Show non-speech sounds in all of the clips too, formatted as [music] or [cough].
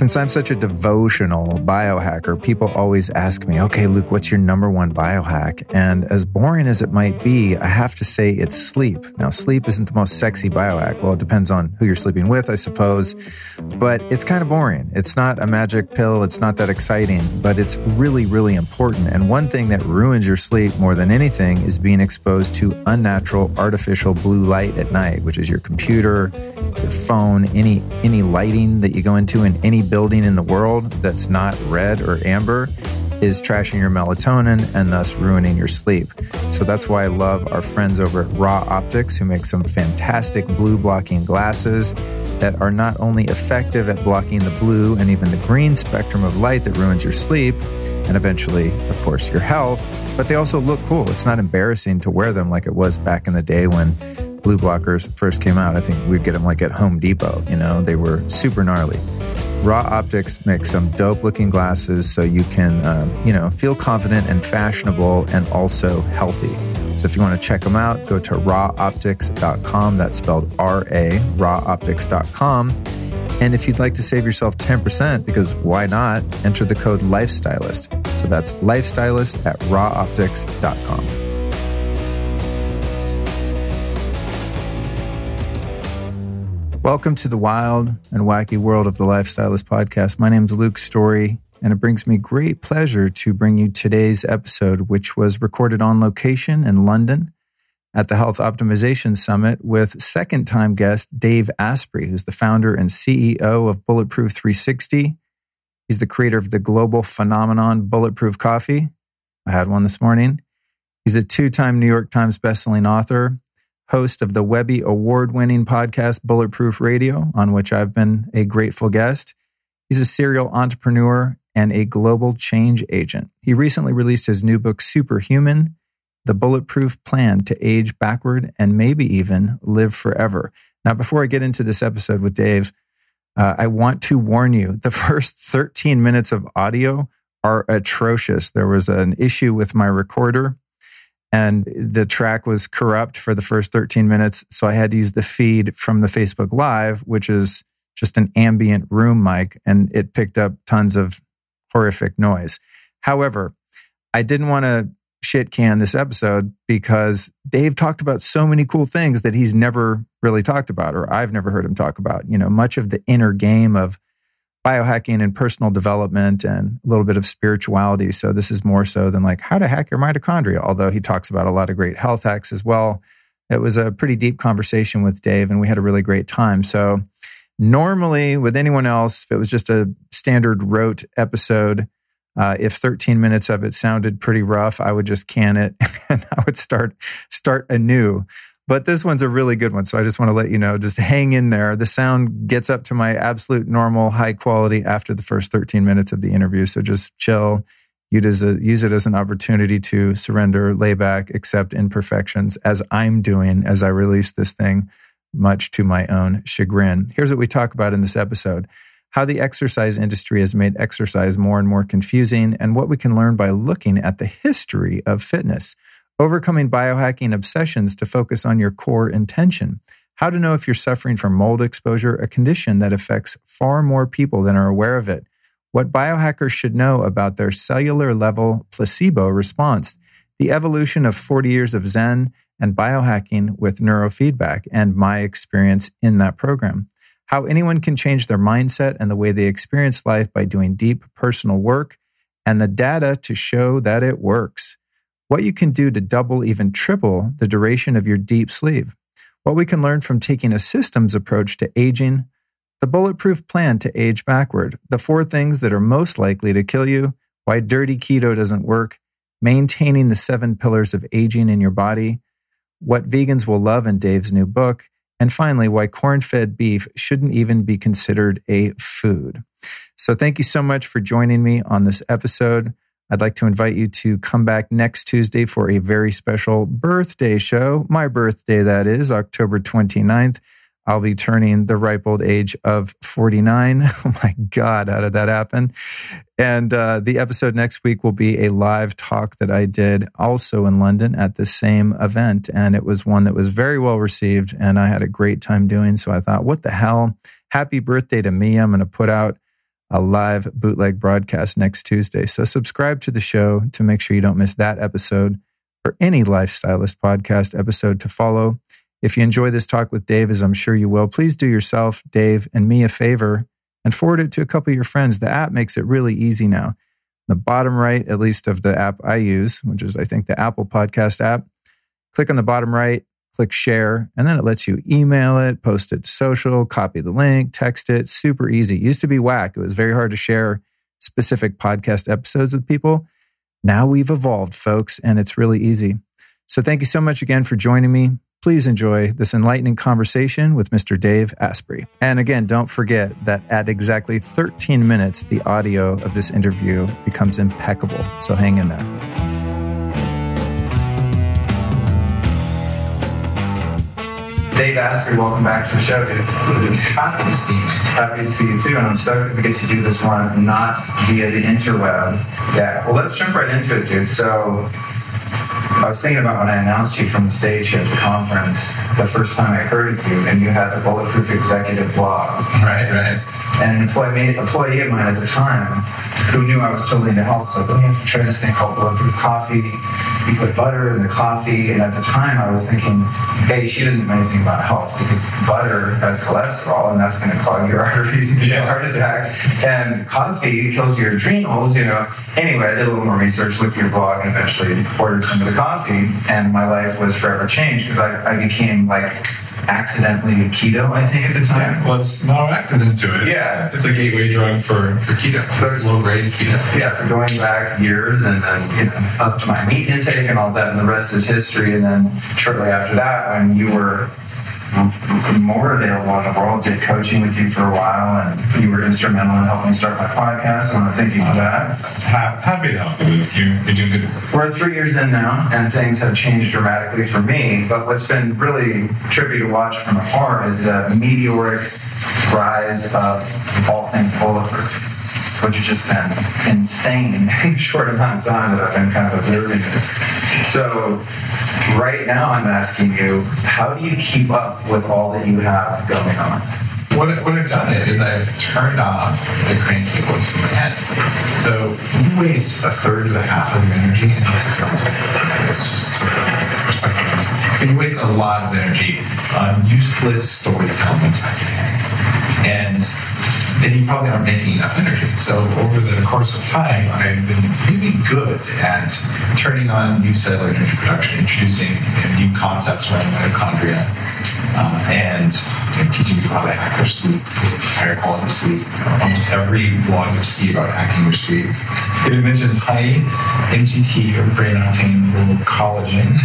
Since I'm such a devotional biohacker, people always ask me, okay, Luke, what's your number one biohack? And as boring as it might be, I have to say it's sleep. Now, sleep isn't the most sexy biohack. Well, it depends on who you're sleeping with, I suppose, but it's kind of boring. It's not a magic pill. It's not that exciting, but it's really, really important. And one thing that ruins your sleep more than anything is being exposed to unnatural artificial blue light at night, which is your computer, your phone, any, any lighting that you go into in any building in the world that's not red or amber is trashing your melatonin and thus ruining your sleep. So that's why I love our friends over at Ra Optics who make some fantastic blue blocking glasses that are not only effective at blocking the blue and even the green spectrum of light that ruins your sleep and eventually, of course, your health, but they also look cool. It's not embarrassing to wear them like it was back in the day when blue blockers first came out. I think we'd get them like at Home Depot, you know, they were super gnarly. Ra Optics makes some dope looking glasses so you can, um, you know, feel confident and fashionable and also healthy. So if you want to check them out, go to raoptics.com. That's spelled R A, raoptics.com. And if you'd like to save yourself 10%, because why not, enter the code LifeStylist. So that's LifeStylist at raoptics.com. Welcome to the wild and wacky world of the Lifestylist podcast. My name is Luke Story, and it brings me great pleasure to bring you today's episode, which was recorded on location in London at the Health Optimization Summit with second time guest Dave Asprey, who's the founder and CEO of Bulletproof 360. He's the creator of the global phenomenon Bulletproof Coffee. I had one this morning. He's a two time New York Times bestselling author host of the Webby award winning podcast Bulletproof Radio, on which I've been a grateful guest. He's a serial entrepreneur and a global change agent. He recently released his new book, Superhuman The Bulletproof Plan to Age Backward and Maybe Even Live Forever. Now, before I get into this episode with Dave, uh, I want to warn you the [laughs] first 13 minutes of audio are atrocious. There was an issue with my recorder and the track was corrupt for the first 13 minutes. So I had to use the feed from the Facebook Live, which is just an ambient room mic, and it picked up tons of horrific noise. However, I didn't want to shit can this episode because Dave talked about so many cool things that he's never really talked about, or I've never heard him talk about. You know, much of the inner game of biohacking and personal development and a little bit of spirituality. So this is more so than like how to hack your mitochondria, although he talks about a lot of great health hacks as well. It was a pretty deep conversation with Dave and we had a really great time. So normally with anyone else, if it was just a standard rote episode, uh, if 13 minutes of it sounded pretty rough, I would just can it [laughs] and I would start start anew. But this one's a really good one. So I just want to let you know, just hang in there. The sound gets up to my absolute normal high quality after the first 13 minutes of the interview. So just chill. Use it, use it as an opportunity to surrender, lay back, accept imperfections as I'm doing as I release this thing, much to my own chagrin. Here's what we talk about in this episode how the exercise industry has made exercise more and more confusing, and what we can learn by looking at the history of fitness overcoming biohacking obsessions to focus on your core intention. How to know if you're suffering from mold exposure, a condition that affects far more people than are aware of it. What biohackers should know about their cellular level placebo response. The evolution of 40 years of Zen and biohacking with neurofeedback and my experience in that program. How anyone can change their mindset and the way they experience life by doing deep personal work and the data to show that it works what you can do to double, even triple the duration of your deep sleep, what we can learn from taking a systems approach to aging, the bulletproof plan to age backward, the four things that are most likely to kill you, why dirty keto doesn't work, maintaining the seven pillars of aging in your body, what vegans will love in Dave's new book, and finally, why corn fed beef shouldn't even be considered a food. So thank you so much for joining me on this episode. I'd like to invite you to come back next Tuesday for a very special birthday show. My birthday, that is, October 29th. I'll be turning the ripe old age of 49. [laughs] Oh my God, how did that happen? And uh, the episode next week will be a live talk that I did also in London at the same event. And it was one that was very well received and I had a great time doing. So I thought, what the hell? Happy birthday to me. I'm going to put out a live bootleg broadcast next Tuesday. So subscribe to the show to make sure you don't miss that episode or any Lifestylist podcast episode to follow. If you enjoy this talk with Dave, as I'm sure you will, please do yourself, Dave, and me a favor and forward it to a couple of your friends. The app makes it really easy now. The bottom right, at least of the app I use, which is, I think, the Apple Podcast app, click on the bottom right, click share, and then it lets you email it, post it to social, copy the link, text it. Super easy. It used to be whack. It was very hard to share specific podcast episodes with people. Now we've evolved, folks, and it's really easy. So thank you so much again for joining me. Please enjoy this enlightening conversation with Mr. Dave Asprey. And again, don't forget that at exactly 13 minutes, the audio of this interview becomes impeccable. So hang in there. Dave Asprey, welcome back to the show, dude. Happy to see you. Happy to see you too, and I'm stoked to get to do this one not via the interweb. Yeah, well, let's jump right into it, dude. So, I was thinking about when I announced you from the stage here at the conference, the first time I heard of you, and you had the Bulletproof Executive blog. Right, right. And an employee, employee of mine at the time who knew I was totally into health was like, oh, you have to try this thing called Bulletproof Coffee. You put butter in the coffee. And at the time, I was thinking, hey, she doesn't know anything about health because butter has cholesterol and that's going to clog your [laughs] arteries and give you a heart attack. And coffee kills your adrenals, you know. Anyway, I did a little more research, looked at your blog, and eventually ordered some of the coffee. And my life was forever changed because I, I became like accidentally keto, I think, at the time. Yeah, well, it's no accident to it. Yeah. It's a gateway drug for, for keto. So it's low grade keto. Yeah, so going back years and then, you know, up to my meat intake and all that, and the rest is history. And then shortly after that, when you were more available in the world, did coaching with you for a while, and you were instrumental in helping start my podcast. I want to thank you for that. Happy to help you. You're doing good. We're three years in now, and things have changed dramatically for me. But what's been really trippy to watch from afar is the meteoric rise of all things bulletproof which has just been insane in [laughs] a short amount of time that I've been kind of observing this. So, right now, I'm asking you, how do you keep up with all that you have going on? What, what I've done is I've turned off the cranky voice in my head. So you waste a third to a half of your energy in just It's just sort of perspective. you waste a lot of energy on useless storytelling. And then you probably aren't making enough energy. So over the course of time, I've been really good at turning on new cellular energy production, introducing new concepts around mitochondria, uh, and you know, teaching people how to hack their sleep, higher quality sleep. Almost every blog you see about hacking your sleep, it mentions high MTT or brain octane collagen,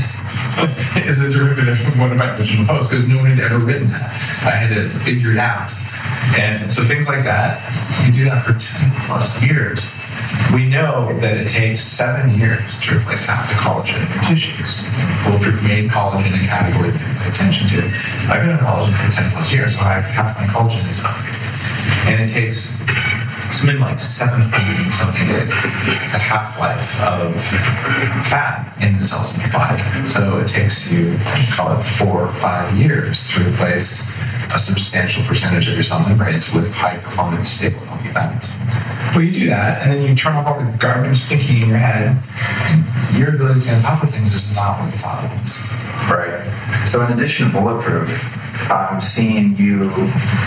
[laughs] is a derivative of one of my original posts because no one had ever written that. I had to figure it out. And so things like that, you do that for 10 plus years. We know that it takes seven years to replace half the collagen in your tissues. Bulletproof made collagen a category to pay attention to. I've been on collagen for 10 plus years, so I have half my collagen is. And it takes something like 700 something days. It's a half life of fat in the cells in your body. So it takes you, call it four or five years to replace a substantial percentage of your cell membranes with high performance stable healthy fats. Well, you do that, and then you turn off all the garbage thinking in your head. Your ability to stay on top of things is not what you thought it was. Right. So, in addition to Bulletproof, I'm seeing you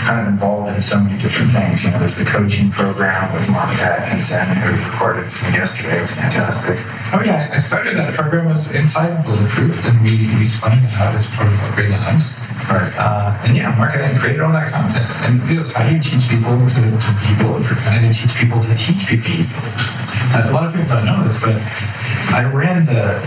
kind of involved in so many different things. You know, there's the coaching program with Mark Atkinson, who recorded yesterday. It was fantastic. Oh yeah, I started that program was inside Bulletproof, and we, we spun it out as part of Upgrade Labs. Right. Uh, and yeah, Mark and I created all that content. And it was how do you teach people to, to be bulletproof? How do you teach people to teach people? a lot of people don't know this, but I ran the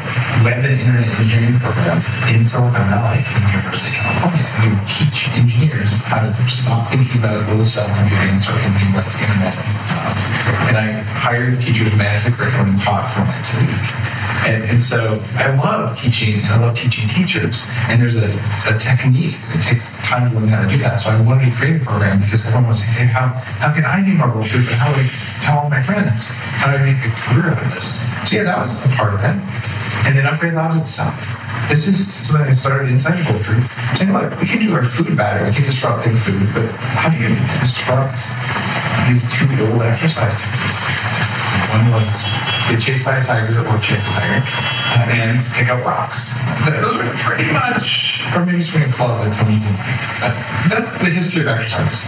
web and internet engineering program in Silicon Valley from the University of California. We would teach engineers how to stop thinking about low cell computing and start thinking about the internet. Um, and I hired a teacher teachers, managed the curriculum, and taught for months a week. And, and, so I love teaching, and I love teaching teachers. And there's a, a, technique. It takes time to learn how to do that. So I wanted to create a program because everyone was saying, hey, how, how can I be more bulletproof? And how do I tell all my friends? How do I make a career out of this? So yeah, that was a part of it. And then Upgrade Labs itself. This is something I started inside Bulletproof. I'm saying, look, we can do our food better. We can disrupt big food, but how do you disrupt these two old exercise techniques? One was get chased by a tiger or chase a tiger, uh, and pick up rocks. Those are pretty much, or maybe swing a club something uh, That's the history of exercise.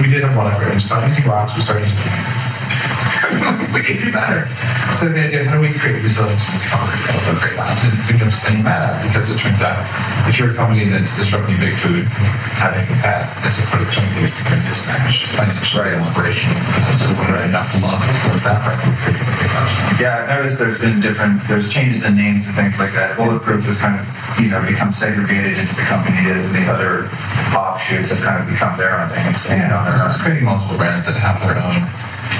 We did have one upgrade. We started using rocks, we started using [laughs] we can do better. So the idea, how do we create resilience this company? Also great labs and up spinning that because it turns out if you're a company that's disrupting big food, having that as a productivity mismatch, financially and operational, because we not enough love for that right Yeah, I've noticed there's been different, there's changes in names and things like that. Bulletproof has kind of, you know, become segregated into the company it is, and the other offshoots have kind of become their own thing and stand on their own. It's creating multiple brands that have their own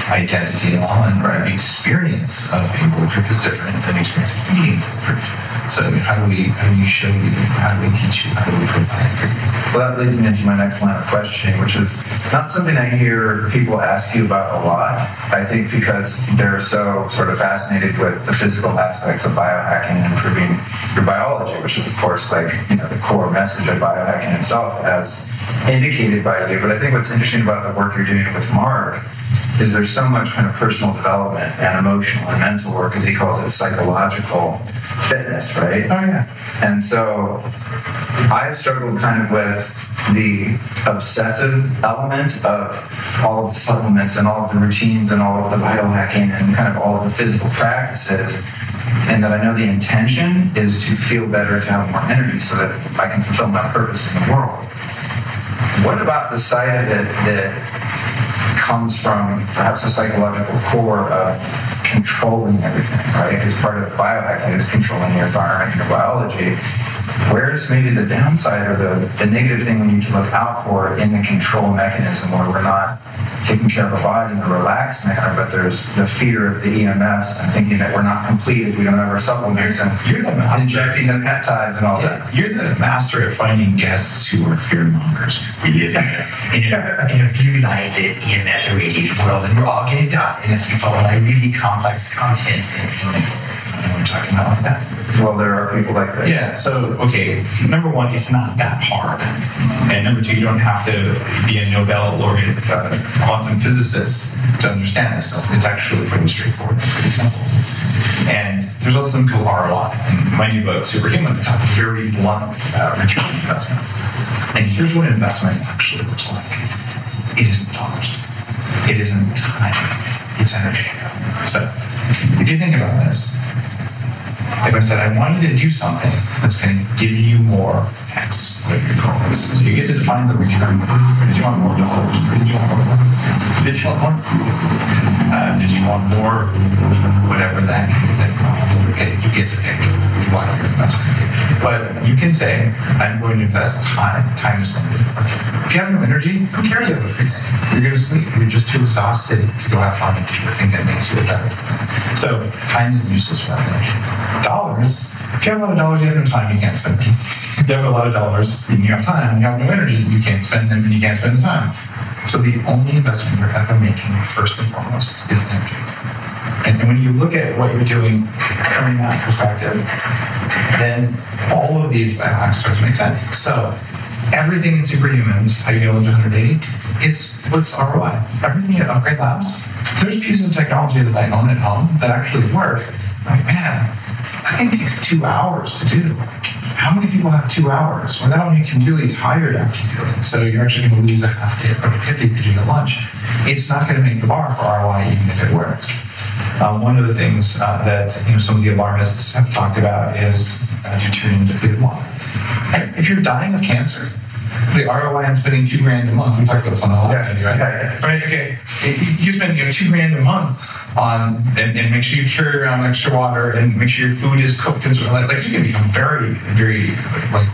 identity and right. the experience of being bulletproof is different than the experience of being bulletproof. So how do we how do you show you how do we teach you how do we provide for you? Well, that leads me into my next line of questioning, which is not something I hear people ask you about a lot. I think because they're so sort of fascinated with the physical aspects of biohacking and improving your biology, which is of course like you know the core message of biohacking itself as indicated by you. But I think what's interesting about the work you're doing with Mark is there's so much kind of personal development and emotional and mental work, as he calls it, psychological fitness, right? Oh, yeah. And so I've struggled kind of with the obsessive element of all of the supplements and all of the routines and all of the biohacking and kind of all of the physical practices. And that I know the intention is to feel better, to have more energy so that I can fulfill my purpose in the world. What about the side of it that comes from perhaps a psychological core of controlling everything, right? Because part of biohacking is controlling your environment, your biology. Where's maybe the downside or the, the negative thing we need to look out for in the control mechanism where we're not taking care of our body in a relaxed manner, but there's the fear of the EMFs and thinking that we're not complete if we don't have our supplements and you're the master. injecting the peptides and all yeah, that. You're the master at finding guests who are fear mongers. We live in a, in a blue-lighted world, and we're all getting done, and it's following a really complex content. And, I know what you're talking about like that. Well, there are people like that. Yeah. So, okay, number one, it's not that hard, and number two, you don't have to be a Nobel laureate uh, quantum physicist to understand this stuff. It's actually pretty straightforward, pretty simple. And there's also some cool ROI. In my new book, Superhuman, I talk very blunt about return on investment. And here's what investment actually looks like. It isn't dollars. It isn't time. It's energy. So, if you think about this, if I said, I want you to do something that's going to give you more X, whatever your goal is. So you get to define the return. Did you want more dollars? Did you want more? Did you want food? Uh, did you want more whatever that is that costs? Okay, you get to pick what you're investing. But you can say, I'm going to invest time. Time is limited. If you have no energy, who cares if you have a free day? You're going to sleep. You're just too exhausted to go have fun and do the thing that makes you a better. So time is useless without energy. Dollars, if you have a lot of dollars, you have no time, you can't spend them. If you have a lot of dollars and you have time and you have no energy, you can't spend them and you can't spend the time. So the only investment you're ever making, first and foremost, is energy. And when you look at what you're doing from that perspective, then all of these biohacks start to make sense. So everything in superhumans, how you get to 180, it's what's ROI. Everything at Upgrade Labs there's pieces of technology that I own at home that actually work. Like, man, thing takes two hours to do. How many people have two hours? Well, that makes you really tired after you do it. So you're actually going to lose a half day of productivity because you at lunch. It's not going to make the bar for ROI even if it works. Um, one of the things uh, that you know some of the alarmists have talked about is uh, deuterium depleted water. If you're dying of cancer, the ROI on spending two grand a month. We talked about this on the last Yeah, video, right? yeah, yeah. Right. Okay. If you spend you know two grand a month on and, and make sure you carry around extra water and make sure your food is cooked and sort of like, like you can become very very like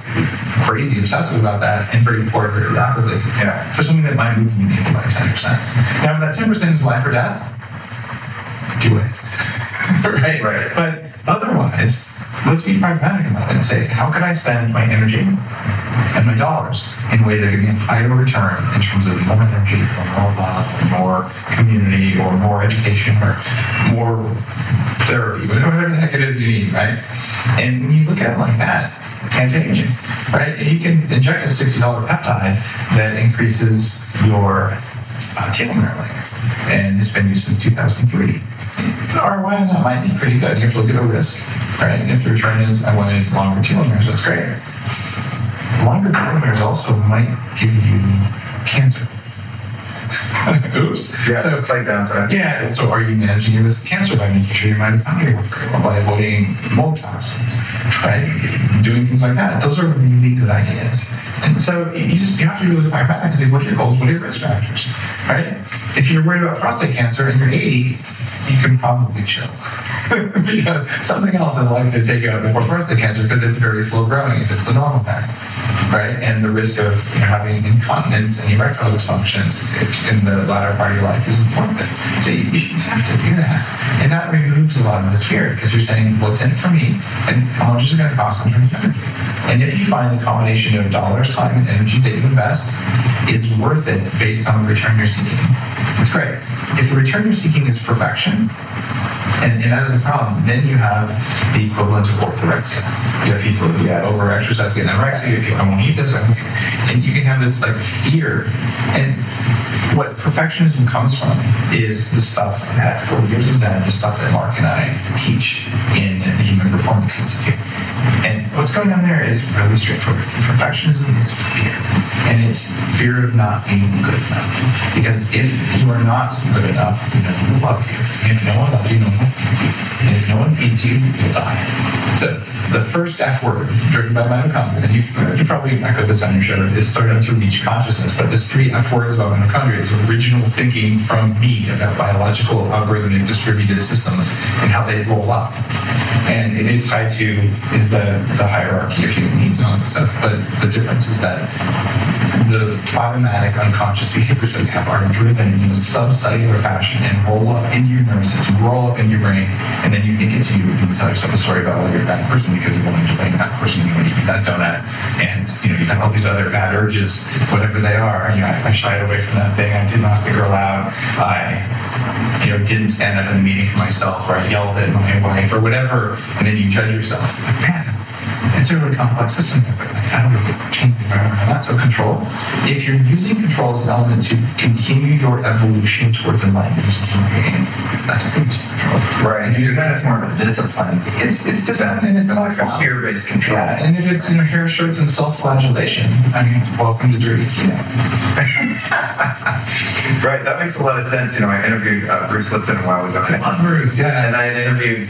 crazy obsessive about that and very poor very rapidly. Yeah. For something that might move the needle by ten percent. Now, if that ten percent is life or death, do it. [laughs] right. Right. But otherwise, let's be pragmatic about it and say, how can I spend my energy and my dollars in a way that give me a higher return in terms of more energy or more love more community or more education or more therapy, whatever the heck it is you need, right? And when you look at it like that, anti-aging, right? And you can inject a $60 peptide that increases your uh, telomere length and it's been used since 2003 the ROI that might be pretty good. You have to look at the risk, right? If the return is I wanted longer telomeres, that's great. Longer telomeres also might give you cancer. [laughs] Oops. Yeah, So, it's like downside. yeah, so are you managing your risk of cancer by making sure your mitochondria work very well, by avoiding mold toxins, right? Doing things like that. Those are really good ideas. And so you just you have to really find back and say, what are your goals? What are your risk factors, right? If you're worried about prostate cancer and you're 80, you can probably chill. [laughs] because something else is likely to take you out before prostate cancer because it's very slow growing if it's the normal pattern, right? And the risk of you know, having incontinence and erectile dysfunction in the latter part of your life is it. So you, you just have to do that. And that removes a lot of this fear because you're saying, what's in it for me and how much is it going to cost in terms? And if you find the combination of dollars, time, and energy that you invest is worth it based on the return you're seeking, it's great. If the return you're seeking is perfection, and, and that is a problem. Then you have the equivalent of orthorexia. You have people who Yes. over-exercise, get anorexia. You feel, I won't eat this. I won't And you can have this like fear. And what perfectionism comes from is the stuff that 40 years of Zen, the stuff that Mark and I teach in the Human Performance Institute. And what's going on there is really straightforward. Perfectionism is fear. And it's fear of not being good enough. Because if you are not good enough, you know, no one will love you. And if no one loves you, no one will feed you. And if no one feeds you, you'll die. So the first F word, driven by mitochondria, and you've, you probably echoed this on your show, is starting to reach consciousness. But there's three F words about mitochondria. Is original thinking from me about biological algorithmic distributed systems and how they roll up. And it is tied to the, the hierarchy of human needs and all that stuff. But the difference is that the automatic unconscious behaviors that we have are driven in a subcellular fashion and roll up into your nervous system, roll up in your brain, and then you think it's you. You tell yourself a story about well, you're bad person because you wanted to blame that person, you want to eat that donut, and you know you have all these other bad urges, whatever they are. You know, I, I shied away from that thing. I didn't ask the girl out. I you know didn't stand up in the meeting for myself, or I yelled at my wife, or whatever, and then you judge yourself. Man, it's a really complex system. But like, I don't really change the environment on that. So control. If you're using control as an element to continue your evolution towards enlightenment as a human being, that's a good control. Right. Because then it's more of a discipline. It's it's discipline. It's It's like a fear-based control. Yeah, and if it's in hair shirts and self-flagellation, I mean, welcome to dirty keto. [laughs] Right. That makes a lot of sense. You know, I interviewed uh, Bruce Lipton a while ago. Love [laughs] Bruce, yeah. And I interviewed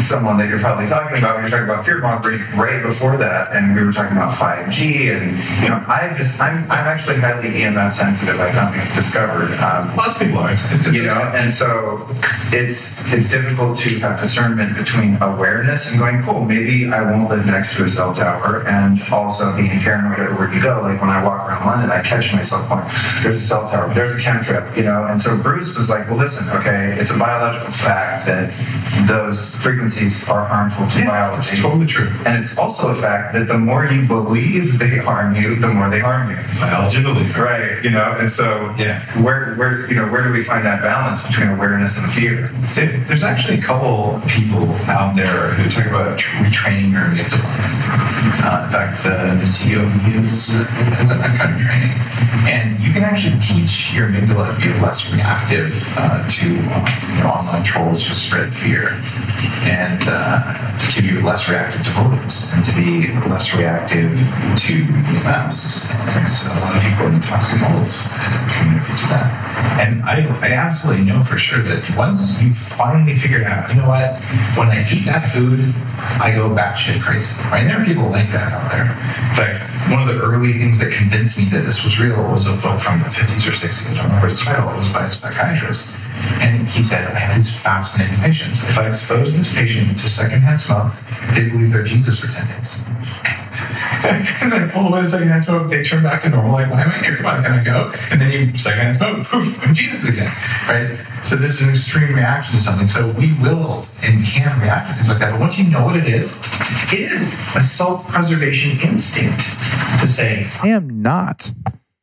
someone that you're probably talking about when you're talking about fear mongering right before that, and we were talking about 5G, and you know, I just I'm I'm actually highly EMF sensitive. I found discovered. Um, Lots of people are. You know, and so it's it's difficult to have discernment between awareness and going, cool, maybe I won't live next to a cell tower, and also being paranoid everywhere you go. Like when I walk around London, I catch myself going, there's a cell tower, there's a chemtrail, you know. And so Bruce was like, well, listen, okay, it's a biological fact that those frequencies are harmful to yeah, biology. that's totally true. And it's also a fact that the more you believe they harm you, the more they harm you. Biology belief. Right, you know, and so Yeah. where where you know where do we find that balance between awareness and fear? There- There's actually a couple people out there who talk about retraining your amygdala. Uh, in fact, the, the CEO uses has done that kind of training. And you can actually teach your amygdala to be less reactive uh, to uh, you know, online trolls who spread fear, and uh, to be less reactive to motives, and to be less reactive to EMFs. There's a lot of people in toxic that communicate to that. And I, I absolutely know for sure that once you finally figured out, you know what, when I eat that food, I go batshit crazy. Right? There are people like that out there. In fact, one of the early things that convinced me that this was real was a book from the 50s or 60s. I don't remember its title. It was by a psychiatrist. And he said, I have these fascinating patients. If I expose this patient to secondhand smoke, they believe they're Jesus for 10 days. and then I pull away the secondhand smoke, they turn back to normal. Like, why am I here? Come on, can I go? And then you secondhand smoke, poof, I'm Jesus again. Right? So this is an extreme reaction to something. So we will and can react to things like that. But once you know what it is, it is a self-preservation instinct to say, I am not.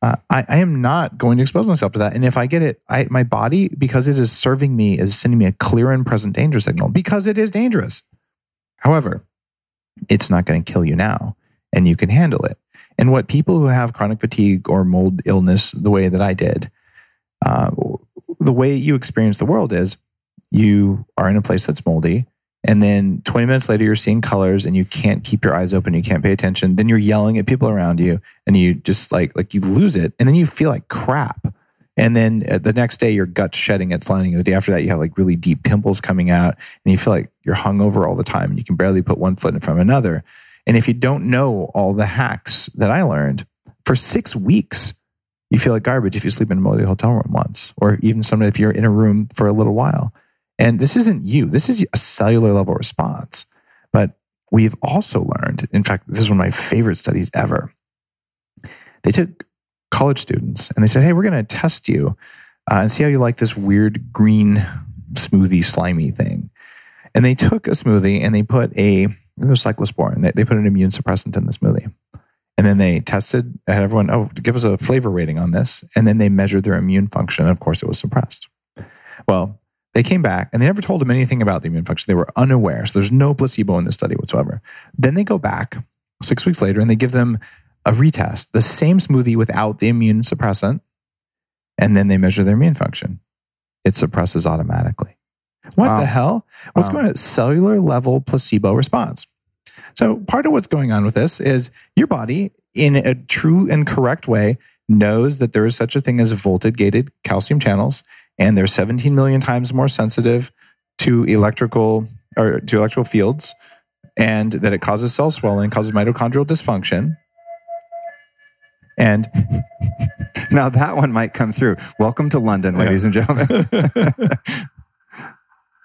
Uh, I, I am not going to expose myself to that. And if I get it, I, my body, because it is serving me, is sending me a clear and present danger signal because it is dangerous. However, it's not going to kill you now and you can handle it. And what people who have chronic fatigue or mold illness, the way that I did, uh, the way you experience the world is you are in a place that's moldy. And then 20 minutes later, you're seeing colors and you can't keep your eyes open. You can't pay attention. Then you're yelling at people around you and you just like, like you lose it. And then you feel like crap. And then uh, the next day, your gut's shedding its lining. The day after that, you have like really deep pimples coming out and you feel like you're hungover all the time and you can barely put one foot in front of another. And if you don't know all the hacks that I learned for six weeks, you feel like garbage if you sleep in a hotel room once, or even sometimes if you're in a room for a little while. And this isn't you, this is a cellular level response. But we've also learned, in fact, this is one of my favorite studies ever. They took college students and they said, hey, we're going to test you uh, and see how you like this weird green smoothie slimy thing. And they took a smoothie and they put a it was cyclosporin. They, they put an immune suppressant in the smoothie. And then they tested, had everyone, oh, give us a flavor rating on this. And then they measured their immune function. And of course, it was suppressed. Well, they came back and they never told them anything about the immune function. They were unaware. So there's no placebo in this study whatsoever. Then they go back six weeks later and they give them a retest, the same smoothie without the immune suppressant. And then they measure their immune function. It suppresses automatically. What wow. the hell? What's wow. going on? Cellular level placebo response. So, part of what's going on with this is your body, in a true and correct way, knows that there is such a thing as voltage gated calcium channels, and they're 17 million times more sensitive to electrical or to electrical fields, and that it causes cell swelling, causes mitochondrial dysfunction. And [laughs] now that one might come through. Welcome to London, ladies yeah. and gentlemen. [laughs]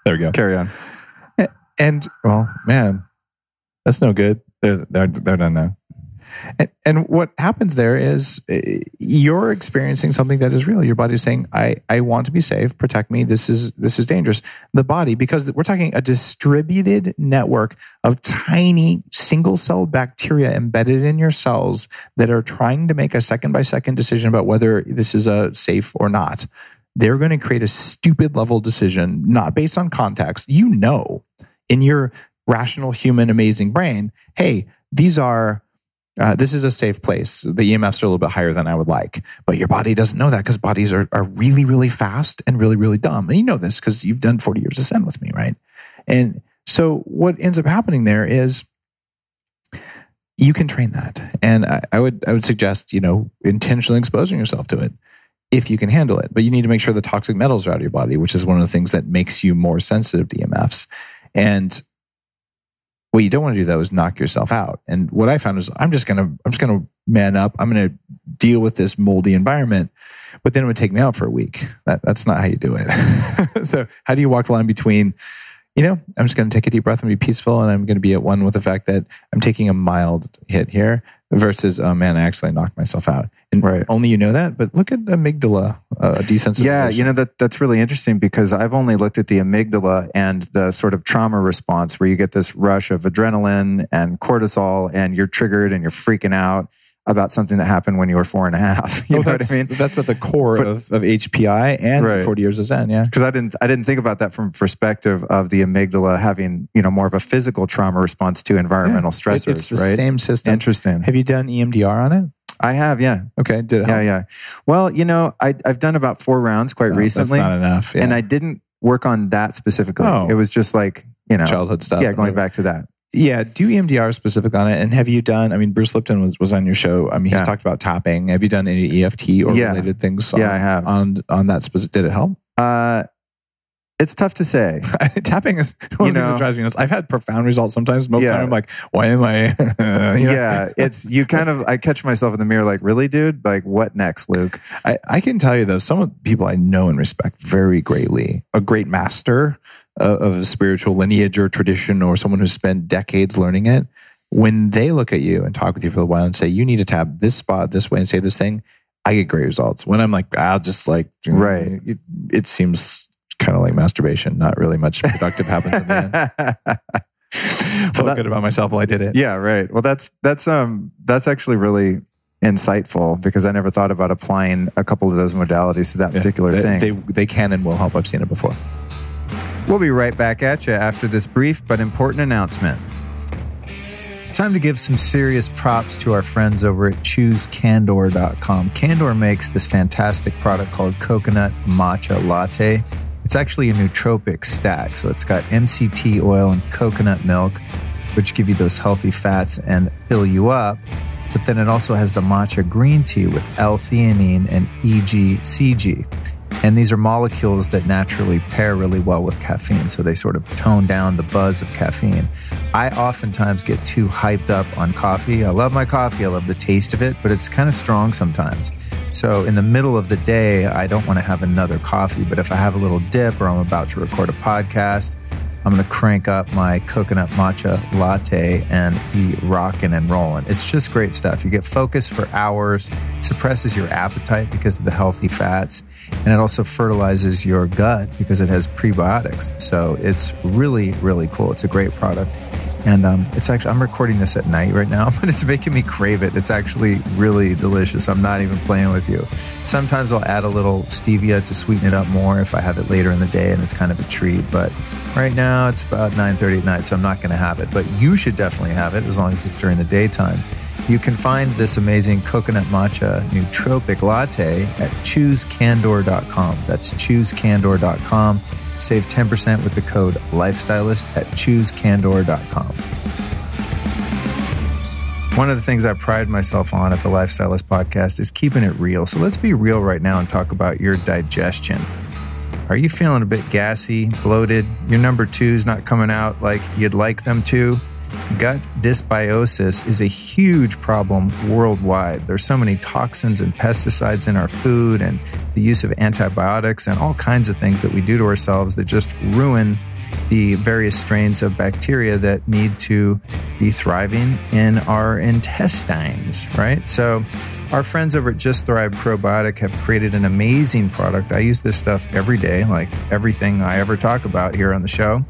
There we go. Carry on. And well, man, that's no good. They're they're, they're done now. And, and what happens there is eh, you're experiencing something that is real. Your body's saying, "I I want to be safe. Protect me. This is this is dangerous." The body, because we're talking a distributed network of tiny single cell bacteria embedded in your cells that are trying to make a second by second decision about whether this is a safe or not they're going to create a stupid level decision, not based on context. You know, in your rational, human, amazing brain, hey, these are, uh, this is a safe place. The EMFs are a little bit higher than I would like, but your body doesn't know that because bodies are, are really, really fast and really, really dumb. And you know this because you've done 40 years of Zen with me, right? And so what ends up happening there is you can train that. And I, I would, I would suggest, you know, intentionally exposing yourself to it if you can handle it. But you need to make sure the toxic metals are out of your body, which is one of the things that makes you more sensitive to EMFs. And what you don't want to do though is knock yourself out. And what I found is I'm just gonna I'm just gonna man up. I'm gonna deal with this moldy environment. But then it would take me out for a week. That, that's not how you do it. [laughs] so how do you walk the line between, you know, I'm just gonna take a deep breath and be peaceful and I'm gonna be at one with the fact that I'm taking a mild hit here versus oh man, I actually knocked myself out. And right. only you know that, but look at amygdala uh, desensitization. Yeah, you know that that's really interesting because I've only looked at the amygdala and the sort of trauma response where you get this rush of adrenaline and cortisol, and you're triggered and you're freaking out about something that happened when you were four and a half. [laughs] You oh, know what I mean? That's at the core but, of, of HPI and right. 40 years of Zen. Yeah. Because I didn't, I didn't think about that from perspective of the amygdala having, you know, more of a physical trauma response to environmental yeah. stressors, it's the right? Same system. Interesting. Have you done EMDR on it? I have, yeah. Okay. Did it help? Yeah, yeah. Well, you know, I, have done about four rounds quite oh, recently. That's not enough. Yeah. And I didn't work on that specifically. Oh. It was just like, you know, childhood stuff. Yeah, going back to that. Yeah, do EMDR specific on it. And have you done? I mean, Bruce Lipton was, was on your show. I mean, he's Yeah. talked about tapping. Have you done any EFT or Yeah. related things? Yeah, on, I have. on on that specific. Did it help? Uh, it's tough to say. [laughs] tapping is one of the things that drives me nuts. I've had profound results sometimes. Most of Yeah. the time, I'm like, why am I? [laughs] [laughs] yeah, it's you kind of. I catch myself in the mirror, like, really, dude? Like, what next, Luke? I, I can tell you though, some people I know and respect very greatly, a great master of, of a spiritual lineage or tradition, or someone who's spent decades learning it, when they look at you and talk with you for a while and say, you need to tap this spot this way and say this thing, I get great results. When I'm like, I'll just like, Right. it, it seems kind of like masturbation. Not really much productive happens in the end. Felt that- good about myself while I did it. Yeah, right. Well, that's that's um that's actually really insightful because I never thought about applying a couple of those modalities to that Yeah. particular they, thing. They, they can and will help. I've seen it before. We'll be right back at you after this brief but important announcement. It's time to give some serious props to our friends over at ChooseCandor.com. Candor makes this fantastic product called Coconut Matcha Latte. It's actually a nootropic stack, so it's got MCT oil and coconut milk, which give you those healthy fats and fill you up. But then it also has the matcha green tea with L-theanine and EGCG. And these are molecules that naturally pair really well with caffeine. So they sort of tone down the buzz of caffeine. I oftentimes get too hyped up on coffee. I love my coffee, I love the taste of it, but it's kind of strong sometimes. So in the middle of the day, I don't want to have another coffee. But if I have a little dip or I'm about to record a podcast, I'm going to crank up my coconut matcha latte and be rocking and rolling. It's just great stuff. You get focused for hours, suppresses your appetite because of the healthy fats, and it also fertilizes your gut because it has prebiotics. So it's really, really cool. It's a great product. And um, it's actually, I'm recording this at night right now, [laughs] but it's making me crave it. It's actually really delicious. I'm not even playing with you. Sometimes I'll add a little stevia to sweeten it up more if I have it later in the day and it's kind of a treat. But right now it's about 9.30 at night, so I'm not going to have it. But you should definitely have it as long as it's during the daytime. You can find this amazing coconut matcha nootropic latte at choosecandor.com. That's choosecandor.com. Save 10% with the code lifestylist at choosecandor.com. One of the things I pride myself on at the Lifestylist podcast is keeping it real. So let's be real right now and talk about your digestion. Are you feeling a bit gassy, bloated? Your number two's not coming out like you'd like them to? Gut dysbiosis is a huge problem worldwide. There's so many toxins and pesticides in our food and the use of antibiotics and all kinds of things that we do to ourselves that just ruin the various strains of bacteria that need to be thriving in our intestines, right? So, our friends over at Just Thrive Probiotic have created an amazing product. I use this stuff every day, like everything I ever talk about here on the show.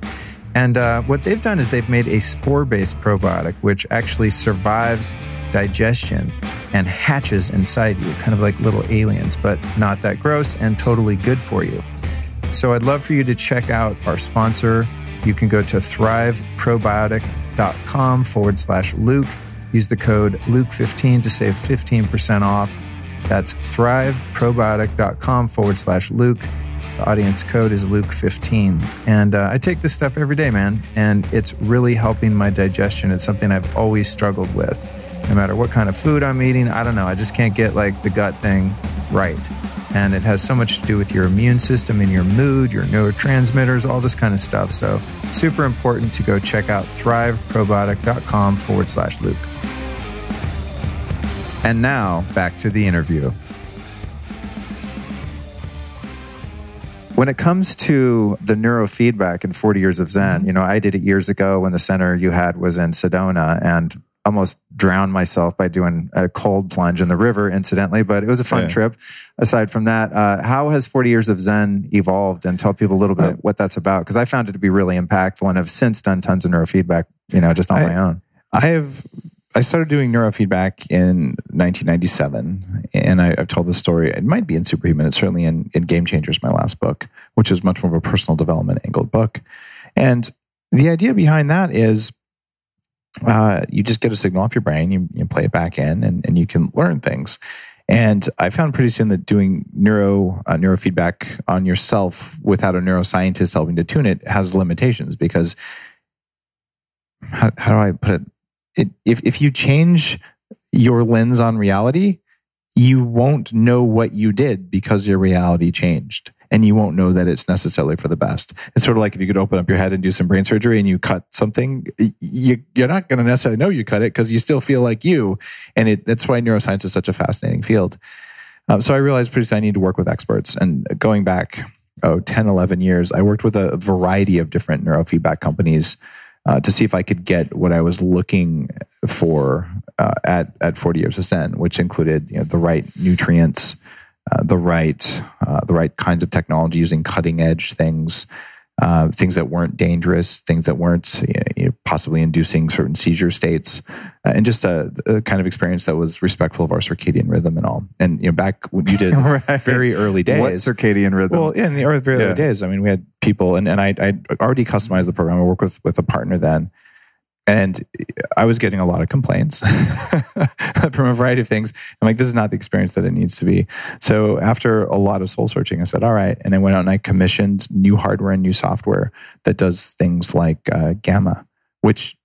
And uh, what they've done is they've made a spore based probiotic, which actually survives digestion and hatches inside you, kind of like little aliens, but not that gross and totally good for you. So I'd love for you to check out our sponsor. You can go to thriveprobiotic.com forward slash Luke. Use the code Luke15 to save 15% off. That's thriveprobiotic.com forward slash Luke. The audience code is Luke15. And uh, I take this stuff every day, man, and it's really helping my digestion. It's something I've always struggled with. No matter what kind of food I'm eating, I don't know, I just can't get like the gut thing right. And it has so much to do with your immune system and your mood, your neurotransmitters, all this kind of stuff. So, super important to go check out thriveprobiotic.com forward slash Luke. And now back to the interview. When it comes to the neurofeedback in 40 years of Zen, you know, I did it years ago when the center you had was in Sedona and almost drowned myself by doing a cold plunge in the river, incidentally, but it was a fun Yeah. trip. Aside from that, uh, how has 40 years of Zen evolved and tell people a little bit Uh, what that's about? Because I found it to be really impactful and have since done tons of neurofeedback, you know, just on I- my own. I have I started doing neurofeedback in 1997, and I, I've told this story. It might be in Superhuman. It's certainly in, in Game Changers, my last book, which is much more of a personal development angled book. And the idea behind that is uh, you just get a signal off your brain, you, you play it back in, and, and you can learn things. And I found pretty soon that doing neuro uh, neurofeedback on yourself without a neuroscientist helping to tune it has limitations because how, how do I put it? It? If if you change your lens on reality, you won't know what you did because your reality changed and you won't know that it's necessarily for the best. It's sort of like if you could open up your head and do some brain surgery and you cut something, you, you're not going to necessarily know you cut it because you still feel like you. And it, that's why neuroscience is such a fascinating field. Um, so I realized pretty soon I need to work with experts. And going back, oh, 10, 11 years, I worked with a variety of different neurofeedback companies uh, to see if I could get what I was looking for uh, at, at 40 Years of Zen, which included you know, the right nutrients, uh, the right uh, the right kinds of technology using cutting edge things, uh, things that weren't dangerous, things that weren't you know, possibly inducing certain seizure states, and just a, a, kind of experience that was respectful of our circadian rhythm and all. And you know, back when you did [laughs] right. very early days, what circadian rhythm? Well, yeah, in the early, very yeah. early days, I mean, we had people, and, and I I already customized the program. I worked with with a partner then and I was getting a lot of complaints [laughs] from a variety of things. I'm like, this is not the experience that it needs to be. So after a lot of soul searching, I said, all right. And I went out and I commissioned new hardware and new software that does things like uh, gamma, which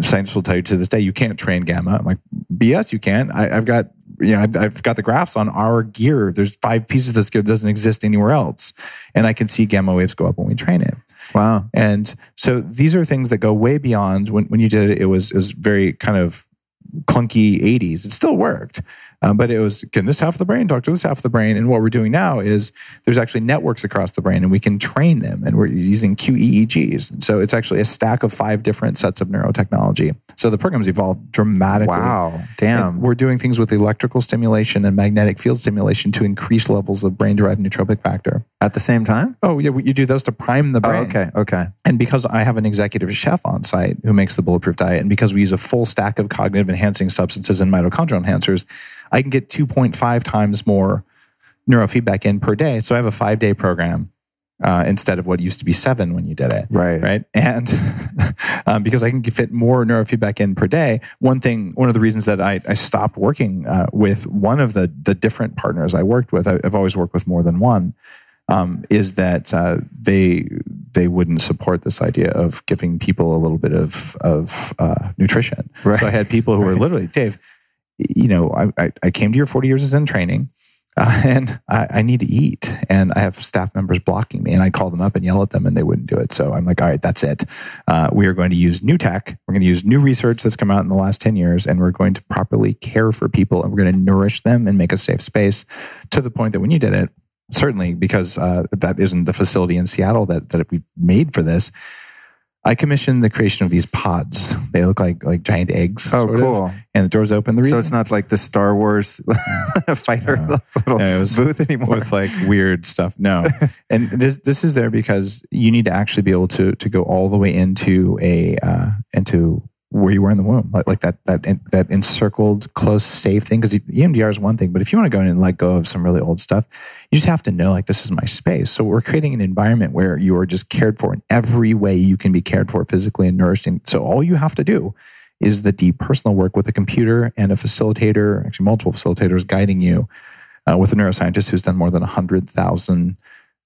scientists will tell you to this day, you can't train gamma. I'm like, BS, you can't. I, have got, you know, I've got the graphs on our gear. There's five pieces of this gear that doesn't exist anywhere else. And I can see gamma waves go up when we train it. Wow. And so these are things that go way beyond when, when you did it, it was, it was very kind of clunky 80s. It still worked. Um, but it was, can this half of the brain talk to this half of the brain? And what we're doing now is there's actually networks across the brain and we can train them and we're using QEEGs. And so it's actually a stack of five different sets of neurotechnology. So the program's evolved dramatically. Wow. Damn. And we're doing things with electrical stimulation and magnetic field stimulation to increase levels of brain derived neurotrophic factor. At the same time? Oh, yeah. You do those to prime the brain. Oh, okay. Okay. And because I have an executive chef on site who makes the bulletproof diet, and because we use a full stack of cognitive enhancing substances and mitochondrial enhancers, I can get 2.5 times more neurofeedback in per day. So I have a five day program uh, instead of what used to be seven when you did it. Right. Right. And [laughs] um, because I can fit more neurofeedback in per day, one thing, one of the reasons that I, I stopped working uh, with one of the, the different partners I worked with, I, have always worked with more than one, um, is that uh, they they wouldn't support this idea of giving people a little bit of of uh, nutrition. Right. So I had people who were [laughs] literally, Dave, you know, I, I, came to your 40 years of Zen training. Uh, [laughs] and I, I, need to eat. And I have staff members blocking me, and I call them up and yell at them, and they wouldn't do it. So I'm like, all right, that's it. Uh, we are going to use new tech. We're going to use new research that's come out in the last 10 years, and we're going to properly care for people, and we're going to nourish them and make a safe space to the point that when you did it, certainly because uh, that isn't the facility in Seattle that, that we made for this. I commissioned the creation of these pods. They look like like giant eggs. Oh, cool! Of, and the doors open. The reason, so it's not like the Star Wars [laughs] fighter no. little no, booth anymore with like weird stuff. No, [laughs] and this this is there because you need to actually be able to to go all the way into a uh, into where you were in the womb, like, like that that that encircled, close, safe thing. Because EMDR is one thing, but if you want to go in and let go of some really old stuff, you just have to know like this is my space. So we're creating an environment where you are just cared for in every way you can be cared for physically and nourished. And so all you have to do is the deep personal work with a computer and a facilitator, actually multiple facilitators guiding you, uh, with a neuroscientist who's done more than hundred thousand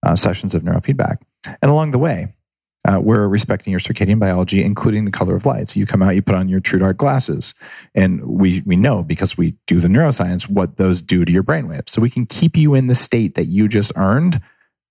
uh, sessions of neurofeedback. And along the way, uh, we're respecting your circadian biology, including the color of light. So you come out, you put on your true dark glasses, and we we know because we do the neuroscience what those do to your brainwaves. So we can keep you in the state that you just earned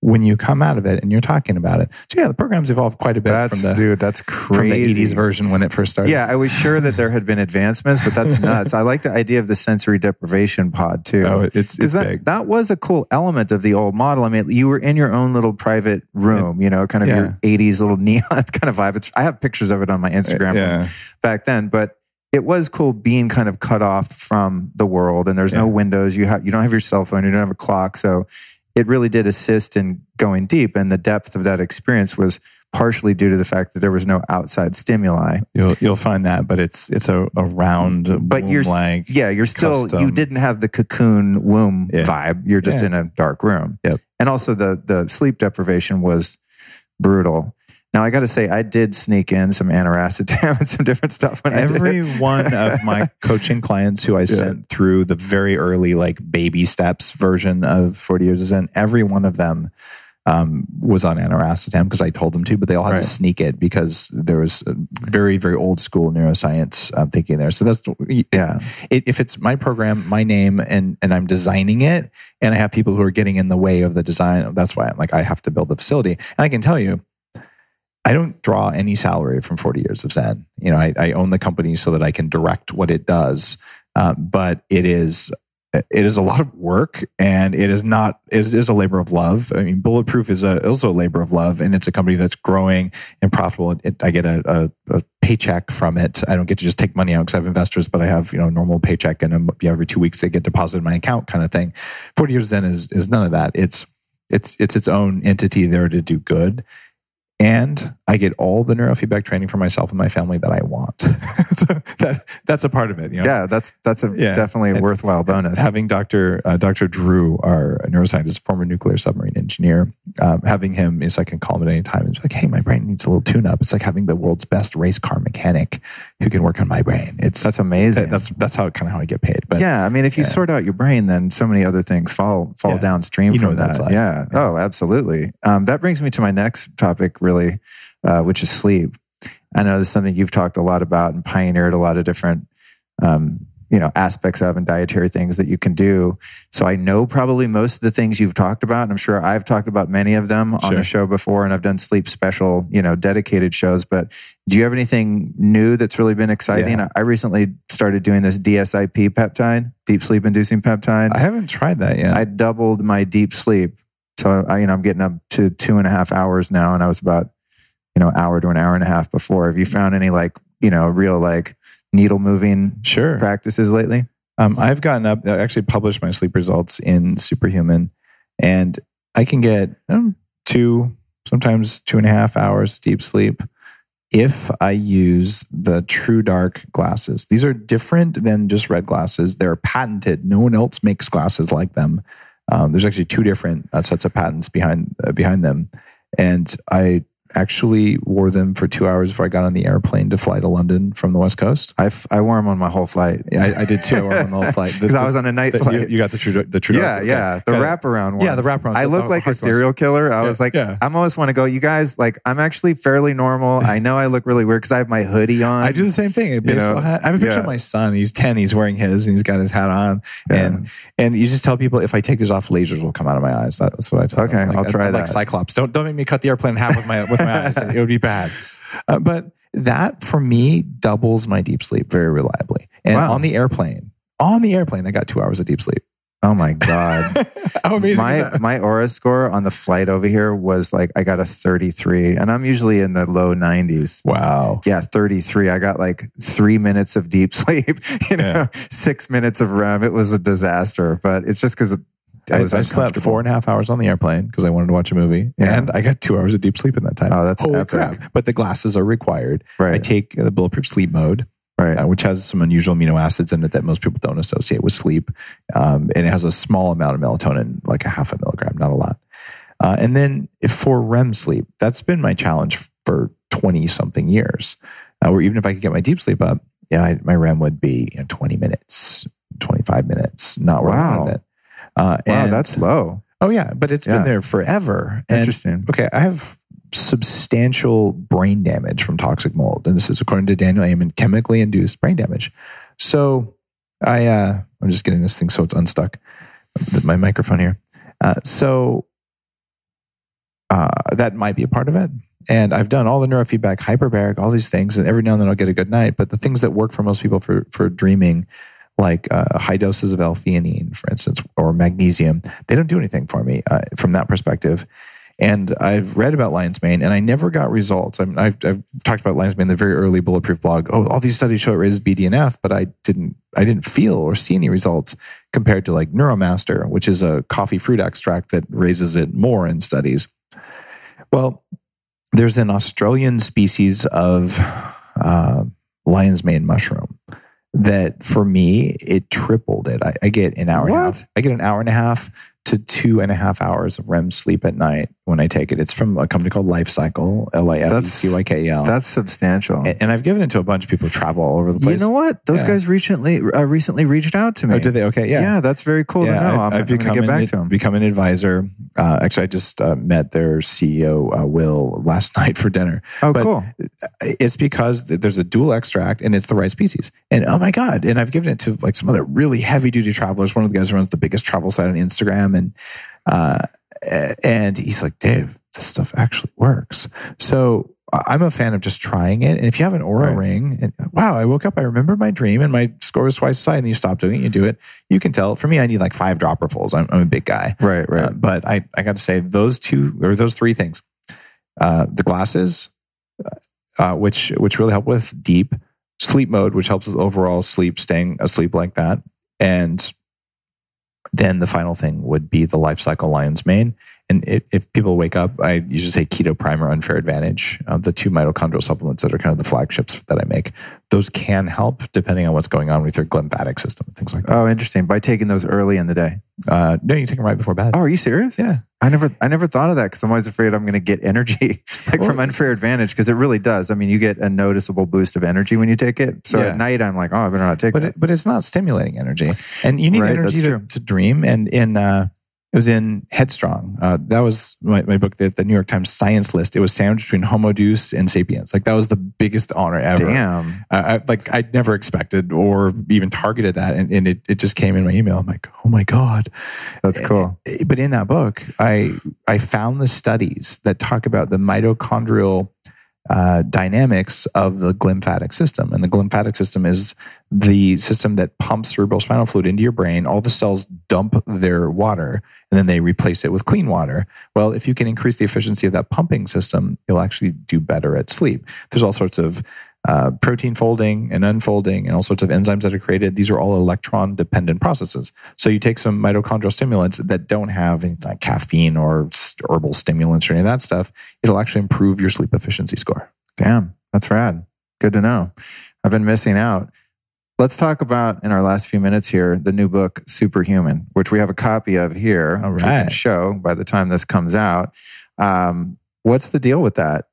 when you come out of it and you're talking about it. So yeah, the program's evolved quite a bit that's, from the dude. That's crazy. From the 80s version when it first started. Yeah, I was sure that there had been advancements, but that's [laughs] nuts. I like the idea of the sensory deprivation pod too. Oh, it's, it's that, big. That was a cool element of the old model. I mean, you were in your own little private room, you know, kind of yeah. your 80s little [laughs] neon kind of vibe. It's, I have pictures of it on my Instagram yeah. back then, but it was cool being kind of cut off from the world and there's yeah. no windows. You have, you don't have your cell phone, you don't have a clock. So it really did assist in going deep. And the depth of that experience was partially due to the fact that there was no outside stimuli. You'll you'll find that, but it's it's a, a round, but you're like yeah, you're still custom. you didn't have the cocoon womb yeah. vibe. You're just yeah. in a dark room. Yep. And also the the sleep deprivation was brutal. Now I got to say, I did sneak in some aniracetam [laughs] and some different stuff. When every one of my [laughs] coaching clients who I yeah. sent through the very early like baby steps version of Forty Years of Zen, every one of them um, was on aniracetam because I told them to, but they all had Right. to sneak it because there was a very, very old school neuroscience uh, thinking there. So that's Yeah. it, if it's my program, my name, and and I'm designing it, and I have people who are getting in the way of the design, that's why I'm like I have to build the facility. And I can tell you, I don't draw any salary from 40 years of Zen. You know, I, I own the company so that I can direct what it does, uh, but it is it is a lot of work and it is not it is, is a labor of love. I mean, Bulletproof is a, also a labor of love, and it's a company that's growing and profitable. It, I get a, a, a paycheck from it. I don't get to just take money out because I have investors, but I have you know a normal paycheck, and um, you know, every two weeks they get deposited in my account, kind of thing. Forty years Zen is is none of that. It's it's it's its own entity there to do good. And I get all the neurofeedback training for myself and my family that I want. [laughs] so that that's a part of it. You know? Yeah, that's that's a Yeah. definitely a worthwhile bonus. having Dr. Uh, Dr. Drew, our neuroscientist, former nuclear submarine engineer, um, having him is I can call him at any time. It's like, hey, my brain needs a little tune up. It's like having the world's best race car mechanic who can work on my brain. It's That's amazing. that's that's how kind of how I get paid. But yeah, I mean, if you yeah. sort out your brain, then so many other things fall fall Yeah. downstream You from that. like. Yeah. Yeah. Oh, absolutely. Um, that brings me to my next topic, really, uh, which is sleep. I know this is something you've talked a lot about and pioneered a lot of different, um, you know, aspects of and dietary things that you can do. So I know probably most of the things you've talked about, and I'm sure I've talked about many of them on Sure. the show before, and I've done sleep special, you know, dedicated shows. But do you have anything new that's really been exciting? Yeah. I recently started doing this DSIP peptide, deep sleep inducing peptide. I haven't tried that yet. I doubled my deep sleep. So I, you know, I'm getting up to two and a half hours now, and I was about, you know, hour to an hour and a half before. Have you found any like, you know, real like needle moving sure. practices lately? Um, I've gotten up, I actually published my sleep results in Superhuman, and I can get um, two, sometimes two and a half hours deep sleep if I use the True Dark glasses. These are different than just red glasses. They're patented. No one else makes glasses like them. Um, there's actually two different uh, sets of patents behind uh, behind them, and I actually wore them for two hours before I got on the airplane to fly to London from the West Coast. I, f- I wore them on my whole flight. Yeah, I, I did too. I wore them on the whole flight [laughs] Because I was on a night flight. You, you got the true the true. yeah, dark- yeah. The Got wraparound ones. Yeah, the wraparound. I look oh, like a hard ones. serial killer. I Yeah, was like, yeah. I'm always want to go, you guys, like, I'm actually fairly normal. [laughs] I know I look really weird because I have my hoodie on. I do the same thing. A baseball know, hat. I have a picture of my son. He's ten. He's wearing his, and he's got his hat on. And and you just tell people if I take this off, lasers will come out of my eyes. That's what I tell Okay, them. Like, I'll try I'm Like. Cyclops. Don't don't make me cut the airplane in half with my with It would be bad. [laughs] Uh, but that for me doubles my deep sleep very reliably. And Wow. on the airplane, on the airplane, I got two hours of deep sleep. Oh my God. [laughs] How amazing my my Oura score on the flight over here was like I got a 33 and I'm usually in the low 90s. Wow. Yeah, 33. I got like 3 minutes of deep [laughs] sleep, you know, Yeah. 6 minutes of REM. It was a disaster, but it's just cuz I was I slept four and a half hours on the airplane because I wanted to watch a movie, Yeah. and I got two hours of deep sleep in that time. Oh, that's Holy epic. crap! But the glasses are required. Right. I take the bulletproof sleep mode, right. uh, which has some unusual amino acids in it that most people don't associate with sleep, um, and it has a small amount of melatonin, like a half a milligram, not a lot. Uh, and then if for REM sleep, that's been my challenge for twenty something years. Uh, where even if I could get my deep sleep up, yeah, I, my REM would be you know, twenty minutes, twenty five minutes, not where I Wow. it. Uh, Wow, and- that's low. Oh yeah, but it's Yeah. been there forever. And Interesting. okay, I have substantial brain damage from toxic mold, and this is according to Daniel Amen, chemically induced brain damage. So I, uh, I'm just getting this thing so it's unstuck. My microphone here. Uh, so uh, that might be a part of it. And I've done all the neurofeedback, hyperbaric, all these things, and every now and then I'll get a good night. But the things that work for most people for for dreaming, like uh, high doses of L-theanine, for instance, or magnesium, they don't do anything for me uh, from that perspective. And I've read about lion's mane, and I never got results. I mean, I've, I've talked about lion's mane in the very early bulletproof blog. Oh, all these studies show it raises BDNF, but I didn't. I didn't feel or see any results compared to like Neuromaster, which is a coffee fruit extract that raises it more in studies. Well, there's an Australian species of uh, lion's mane mushroom that for me it tripled it. I, I get an hour and a half. I get an hour and a half to two and a half hours of REM sleep at night when I take it. It's from a company called Lifecykel, L I F E C Y K E L. That's substantial. And, and I've given it to a bunch of people who travel all over the place. You know what? Those Yeah. guys recently uh, recently reached out to me. Oh, did they? Okay, yeah. Yeah, that's very cool to know. I- I'm, I've I'm become get an, back to them. Become an advisor. Uh, actually, I just uh, met their CEO, uh, Will, last [laughs] night for dinner. Oh, but- cool. It's because there's a dual extract and it's the right species. And oh my God. And I've given it to like some other really heavy duty travelers. One of the guys runs the biggest travel site on Instagram. And, uh, and he's like, Dave, this stuff actually works. So I'm a fan of just trying it. And if you have an Oura Right. ring, and wow, I woke up, I remembered my dream, and my score was twice as high, and then you stop doing it, you do it, you can tell. For me, I need like five dropperfuls. I'm, I'm a big guy. Right, right. Uh, but I, I got to say, those two or those three things uh, the glasses, uh, which, which really help with deep sleep mode, which helps with overall sleep, staying asleep like that. And then the final thing would be the Lifecykel lion's mane. And it, if people wake up, I usually say keto primer, unfair advantage, uh, the two mitochondrial supplements that are kind of the flagships that I make. Those can help depending on what's going on with your glymphatic system and things like that. oh, interesting. By taking those early in the day. Uh, no, you take them right before bed. Oh, are you serious? Yeah. I never, I never thought of that because I'm always afraid I'm going to get energy [laughs] like from unfair advantage because it really does. I mean, you get a noticeable boost of energy when you take it. So Yeah. at night, I'm like, oh, I better not take but it, but it's not stimulating energy, and you need Right, energy to, to dream. And in uh, it was in Headstrong. Uh, that was my, my book, the, the New York Times Science List. It was sandwiched between Homo Deus and Sapiens. Like that was the biggest honor ever. Damn. Uh, I, like I'd never expected or even targeted that, and, and it, it just came in my email. I'm like, oh my god, That's cool. But in that book, I I found the studies that talk about the mitochondrial uh, dynamics of the glymphatic system, and the glymphatic system is the system that pumps cerebral spinal fluid into your brain. All the cells dump their water, and then they replace it with clean water. Well, if you can increase the efficiency of that pumping system, you'll actually do better at sleep. There's all sorts of uh, protein folding and unfolding and all sorts of enzymes that are created. These are all electron dependent processes. So you take some mitochondrial stimulants that don't have anything like caffeine or herbal stimulants or any of that stuff. It'll actually improve your sleep efficiency score. Damn. That's rad. Good to know. I've been missing out. Let's talk about in our last few minutes here the new book Superhuman, which we have a copy of here, All which we can show by the time this comes out. Um, what's the deal with that?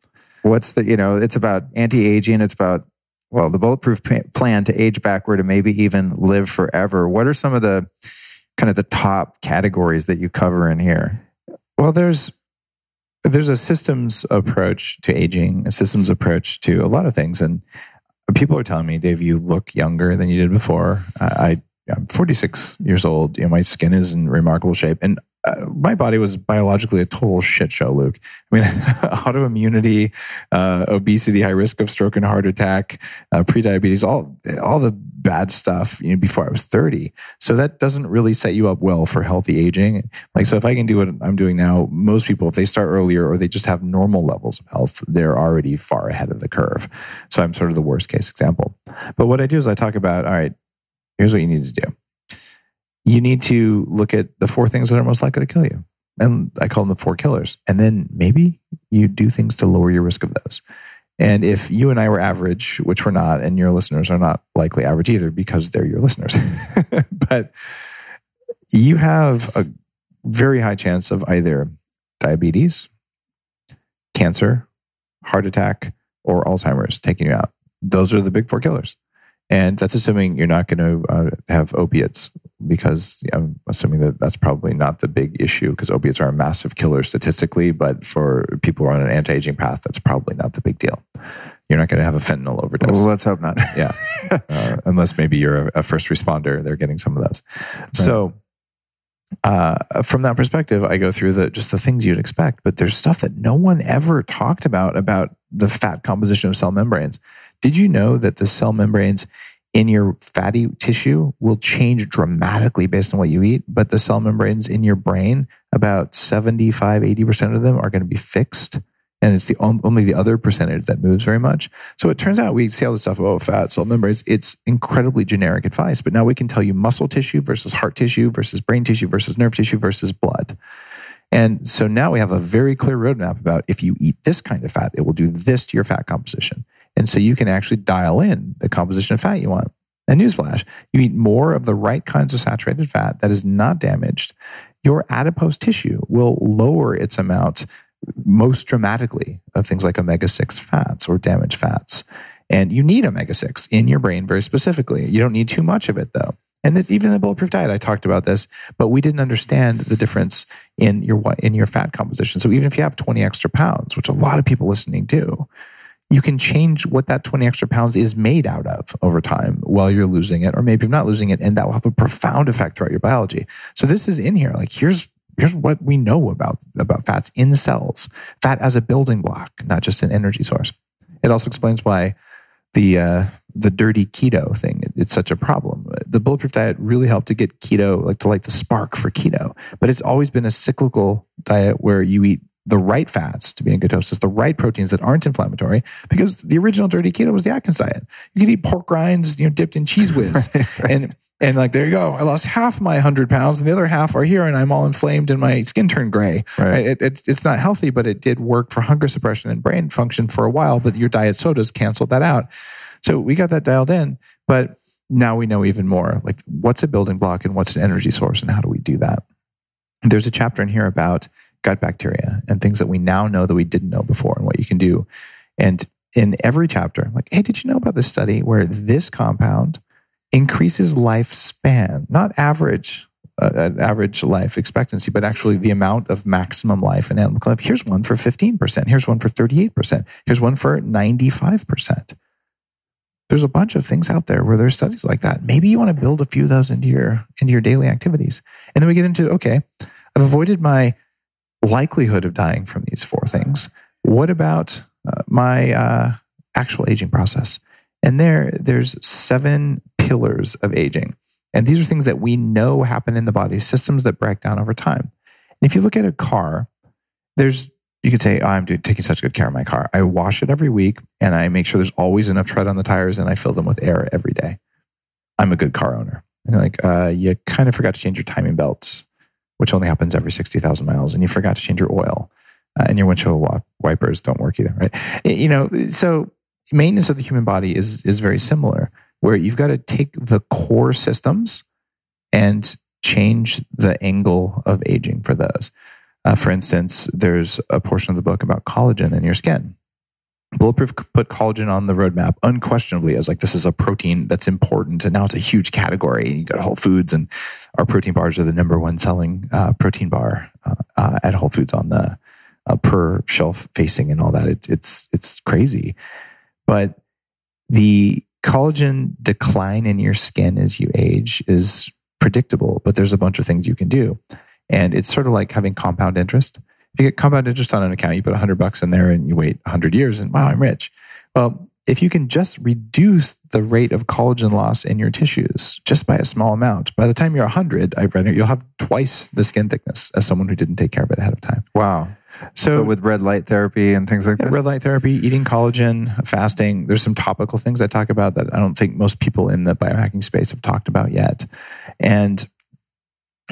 What's the you know? It's about anti-aging. It's about well, the bulletproof plan to age backward and maybe even live forever. What are some of the kind of the top categories that you cover in here? Well, there's there's a systems approach to aging, a systems approach to a lot of things, and people are telling me, Dave, you look younger than you did before. I, I'm 46 years old. You know, my skin is in remarkable shape, and uh, my body was biologically a total shit show, Luke. I mean, [laughs] autoimmunity, uh, obesity, high risk of stroke and heart attack, uh, prediabetes, all all the bad stuff. You know, before I was 30. So that doesn't really set you up well for healthy aging. Like, so if I can do what I'm doing now, most people, if they start earlier or they just have normal levels of health, they're already far ahead of the curve. So I'm sort of the worst case example. But what I do is I talk about, all right, here's what you need to do. You need to look at the four things that are most likely to kill you. And I call them the four killers. And then maybe you do things to lower your risk of those. And if you and I were average, which we're not, and your listeners are not likely average either because they're your listeners, [laughs] but you have a very high chance of either diabetes, cancer, heart attack, or Alzheimer's taking you out. Those are the big four killers. And that's assuming you're not going to uh, have opiates because yeah, I'm assuming that that's probably not the big issue because opiates are a massive killer statistically. But for people who are on an anti aging path, that's probably not the big deal. You're not going to have a fentanyl overdose. Well, let's hope not. [laughs] Yeah. uh, unless maybe you're a, a first responder, they're getting some of those. So, uh, from that perspective, I go through the just the things you'd expect, but there's stuff that no one ever talked about about the fat composition of cell membranes. Did you know that the cell membranes in your fatty tissue will change dramatically based on what you eat, but the cell membranes in your brain, about 75, 80% of them are going to be fixed and it's the only the other percentage that moves very much. So it turns out we see all this stuff about fat cell membranes. It's incredibly generic advice, but now we can tell you muscle tissue versus heart tissue versus brain tissue versus nerve tissue versus blood. And so now we have a very clear roadmap about if you eat this kind of fat, it will do this to your fat composition. And so you can actually dial in the composition of fat you want. And newsflash, you eat more of the right kinds of saturated fat that is not damaged. your adipose tissue will lower its amount most dramatically of things like omega 6 fats or damaged fats. And you need omega 6 in your brain very specifically. You don't need too much of it though. And that even the bulletproof diet, I talked about this, but we didn't understand the difference in your in your fat composition. So even if you have 20 extra pounds, which a lot of people listening do, you can change what that 20 extra pounds is made out of over time while you're losing it, or maybe you're not losing it, and that will have a profound effect throughout your biology. So this is in here. Like here's here's what we know about about fats in cells, fat as a building block, not just an energy source. It also explains why the uh, the dirty keto thing. It, it's such a problem. The bulletproof diet really helped to get keto, like to light the spark for keto. But it's always been a cyclical diet where you eat the right fats to be in ketosis, the right proteins that aren't inflammatory, because the original dirty keto was the Atkins diet. You could eat pork rinds, you know, dipped in cheese [laughs] whiz, right, right. and and like there you go. I lost half my hundred pounds, and the other half are here, and I'm all inflamed, and my skin turned gray. Right. It, it's it's not healthy, but it did work for hunger suppression and brain function for a while. But your diet sodas canceled that out. So we got that dialed in, but now we know even more like what's a building block and what's an energy source and how do we do that. There's a chapter in here about gut bacteria and things that we now know that we didn't know before and what you can do. And in every chapter, like, hey, did you know about this study where this compound increases lifespan, not average uh, average life expectancy, but actually the amount of maximum life in animal life. Here's one for 15%. Here's one for 38%. Here's one for 95%. There's a bunch of things out there where there's studies like that. Maybe you want to build a few of those into your into your daily activities. And then we get into okay, I've avoided my likelihood of dying from these four things. What about uh, my uh, actual aging process? And there, there's seven pillars of aging. And these are things that we know happen in the body, systems that break down over time. And if you look at a car, there's you could say, oh, I'm doing, taking such good care of my car. I wash it every week and I make sure there's always enough tread on the tires and I fill them with air every day. I'm a good car owner. And like, uh, you kind of forgot to change your timing belts, which only happens every 60,000 miles. And you forgot to change your oil uh, and your windshield wipers don't work either, right? You know, so maintenance of the human body is, is very similar where you've got to take the core systems and change the angle of aging for those. Uh, for instance, there's a portion of the book about collagen in your skin. Bulletproof put collagen on the roadmap unquestionably I was like this is a protein that's important, and now it's a huge category. You go to Whole Foods, and our protein bars are the number one selling uh, protein bar uh, uh at Whole Foods on the uh, per shelf facing and all that. It, it's it's crazy, but the collagen decline in your skin as you age is predictable. But there's a bunch of things you can do. And it's sort of like having compound interest. You get compound interest on an account, you put 100 bucks in there and you wait 100 years and wow, I'm rich. Well, if you can just reduce the rate of collagen loss in your tissues just by a small amount, by the time you're 100, I've read it, you'll have twice the skin thickness as someone who didn't take care of it ahead of time. Wow. So, so, with red light therapy and things like that, red light therapy, eating collagen, fasting. There's some topical things I talk about that I don't think most people in the biohacking space have talked about yet. And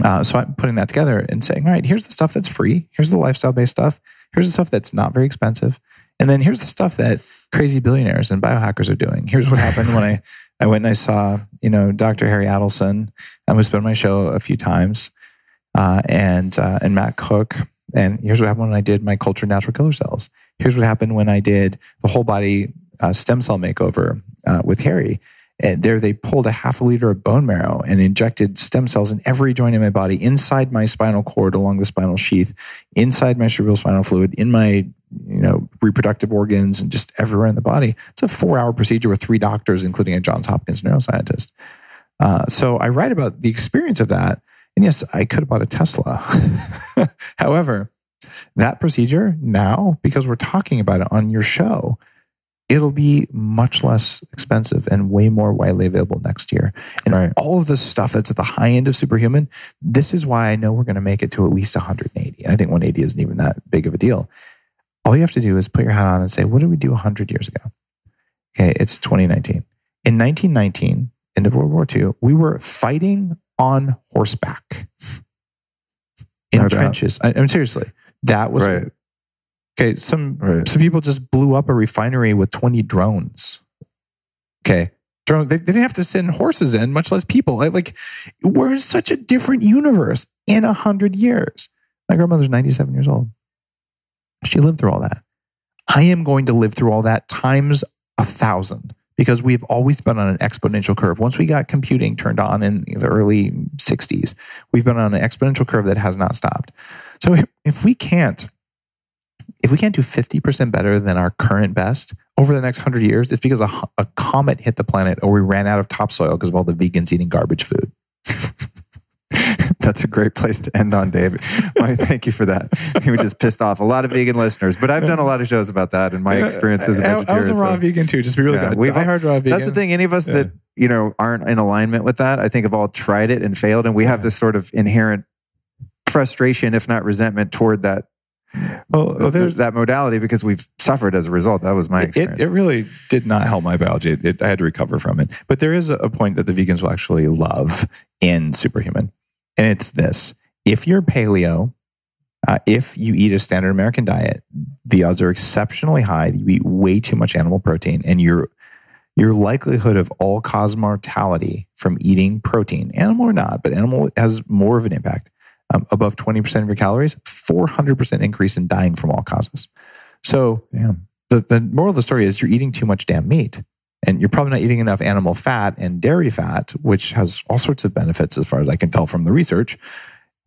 uh, so I'm putting that together and saying, all right, here's the stuff that's free. Here's the lifestyle based stuff. Here's the stuff that's not very expensive. And then here's the stuff that crazy billionaires and biohackers are doing. Here's what happened when I, I went and I saw, you know, Dr. Harry Adelson, um, who's been on my show a few times, uh, and, uh, and Matt Cook. And here's what happened when I did my culture natural killer cells. Here's what happened when I did the whole body uh, stem cell makeover uh, with Harry. And there they pulled a half a liter of bone marrow and injected stem cells in every joint in my body, inside my spinal cord, along the spinal sheath, inside my cerebral spinal fluid, in my you know reproductive organs, and just everywhere in the body. It's a four-hour procedure with three doctors, including a Johns Hopkins neuroscientist. Uh, so I write about the experience of that, and yes, I could have bought a Tesla. [laughs] However, that procedure now, because we're talking about it on your show, it'll be much less expensive and way more widely available next year. And right. all of the stuff that's at the high end of superhuman, this is why I know we're going to make it to at least 180. I think 180 isn't even that big of a deal. All you have to do is put your hat on and say, what did we do 100 years ago? Okay, it's 2019. In 1919, end of World War II, we were fighting on horseback in no trenches. I, I mean, seriously, that was right. Okay, some right. some people just blew up a refinery with 20 drones. Okay. Drones, they, they didn't have to send horses in, much less people. Like, like we're in such a different universe. in a hundred years. My grandmother's 97 years old. She lived through all that. I am going to live through all that times a thousand because we've always been on an exponential curve. Once we got computing turned on in the early 60s, we've been on an exponential curve that has not stopped. So if, if we can't if we can't do 50% better than our current best over the next 100 years, it's because a, a comet hit the planet or we ran out of topsoil because of all the vegans eating garbage food. [laughs] That's a great place to end on, David. [laughs] Why, thank you for that. You were just pissed off a lot of vegan listeners, but I've done a lot of shows about that and my experience as a I, vegetarian. I was a raw so- vegan too, just be really Yeah, we've- I heard raw vegan. That's the thing. Any of us Yeah. that you know aren't in alignment with that, I think, have all tried it and failed, and we have this sort of inherent frustration, if not resentment, toward that Well, well, there's that modality because we've suffered as a result. That was my experience. it really did not help my biology. It, it- I had to recover from it. But there is a, a point that the vegans will actually love in Superhuman, and it's this: if you're paleo, uh, if you eat a standard American diet, the odds are exceptionally high that you eat way too much animal protein, and your your likelihood of all cause mortality from eating protein, animal or not, but animal has more of an impact. Um, above 20% of your calories, 400% increase in dying from all causes. So Damn. the, the moral of the story is you're eating too much damn meat. And you're probably not eating enough animal fat and dairy fat, which has all sorts of benefits as far as I can tell from the research.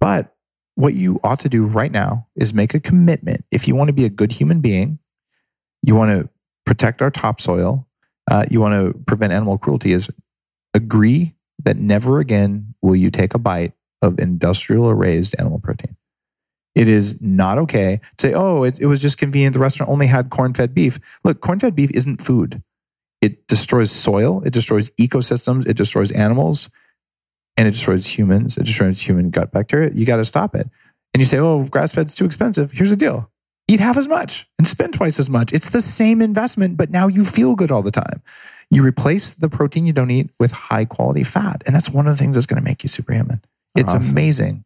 But what you ought to do right now is make a commitment. If you want to be a good human being, you want to protect our topsoil, uh, you want to prevent animal cruelty, is agree that never again will you take a bite of industrial raised animal protein. It is not okay to say, oh, it, it was just convenient. The restaurant only had corn fed beef. Look, corn fed beef isn't food. It destroys soil, it destroys ecosystems, it destroys animals, and it destroys humans. It destroys human gut bacteria. You got to stop it. And you say, oh, grass fed's too expensive. Here's the deal eat half as much and spend twice as much. It's the same investment, but now you feel good all the time. You replace the protein you don't eat with high quality fat. And that's one of the things that's going to make you superhuman. It's Awesome. amazing.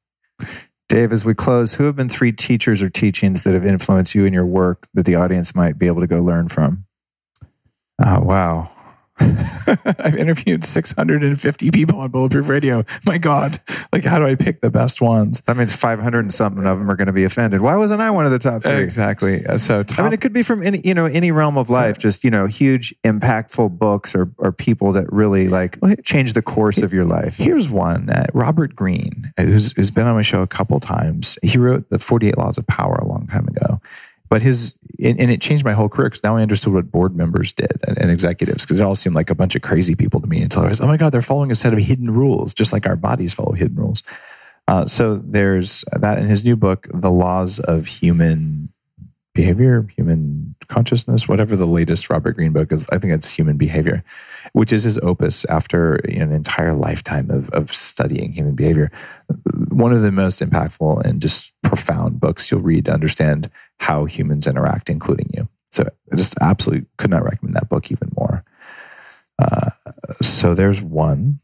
Dave, as we close, who have been three teachers or teachings that have influenced you in your work that the audience might be able to go learn from? Oh, wow. [laughs] I've interviewed 650 people on Bulletproof Radio. My God. Like, how do I pick the best ones? That means 500 and something of them are going to be offended. Why wasn't I one of the top three? Exactly. Uh, So, top, I mean, it could be from any, you know, any realm of life, just, you know, huge, impactful books or, or people that really like change the course of your life. Here's one uh, Robert Greene, who's, who's been on my show a couple times. He wrote the 48 Laws of Power a long time ago. But his, and, and it changed my whole career because now I understood what board members did and, and executives because it all seemed like a bunch of crazy people to me until I was, oh my God, they're following a set of hidden rules, just like our bodies follow hidden rules. Uh, so there's that in his new book, The Laws of Human Behavior, Human Consciousness, whatever the latest Robert Greene book is. I think it's Human Behavior, which is his opus after an entire lifetime of, of studying human behavior. One of the most impactful and just profound books you'll read to understand how humans interact, including you. So I just absolutely could not recommend that book even more. Uh, so there's one.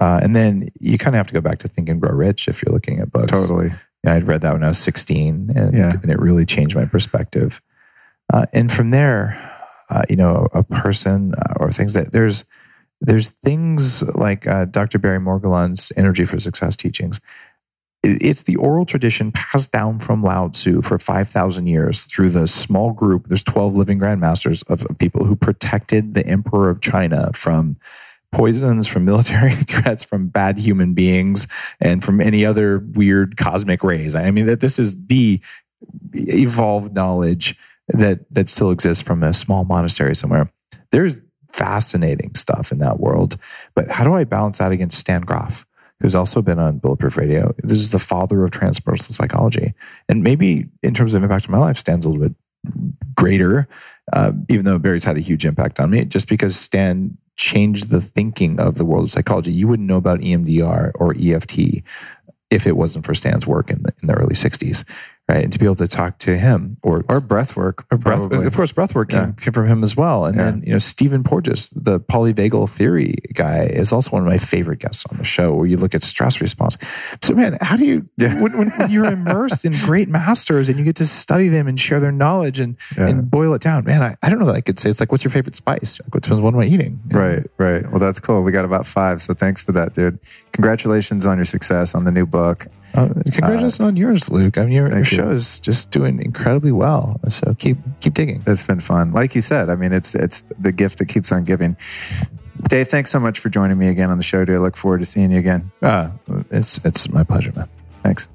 Uh, and then you kind of have to go back to Think and Grow Rich if you're looking at books. Totally. And I'd read that when I was 16, and, Yeah. and it really changed my perspective. Uh, and from there, uh, you know, a person uh, or things that there's there's things like uh, Dr. Barry Morguelan's Energy for Success teachings. It's the oral tradition passed down from Lao Tzu for 5,000 years through the small group. There's 12 living grandmasters of people who protected the emperor of China from poisons, from military [laughs] threats, from bad human beings, and from any other weird cosmic rays. I mean, that this is the evolved knowledge that that still exists from a small monastery somewhere. There's fascinating stuff in that world, but how do I balance that against Stan Grof, who's also been on Bulletproof Radio? This is the father of transpersonal psychology, and maybe in terms of impact on my life, Stan's a little bit greater, uh, even though Barry's had a huge impact on me. Just because Stan changed the thinking of the world of psychology, you wouldn't know about EMDR or EFT if it wasn't for Stan's work in the in the early '60s, right? And to be able to talk to him or Or breath work. or breath, probably. of course, breathwork came, Yeah. came from him as well. And Yeah. then, you know, Stephen Porges, the polyvagal theory guy, is also one of my favorite guests on the show where you look at stress response. So, man, how do you, Yeah. when, when, when you're immersed in great masters and you get to study them and share their knowledge and, and boil it down, man, I, I don't know that I could say it's like, what's your favorite spice? Like, what depends on what am I eating? Right, right. Well, that's cool. We got about five. So thanks for that, dude. Congratulations on your success on the new book. Uh, congratulations on yours, Luke. I mean, your, your Thank you. show is just doing incredibly well. So keep keep digging. It's been fun. Like you said, I mean, it's it's the gift that keeps on giving. Dave, thanks so much for joining me again on the show. Do I look forward to seeing you again? Uh, it's it's my pleasure, man. Thanks.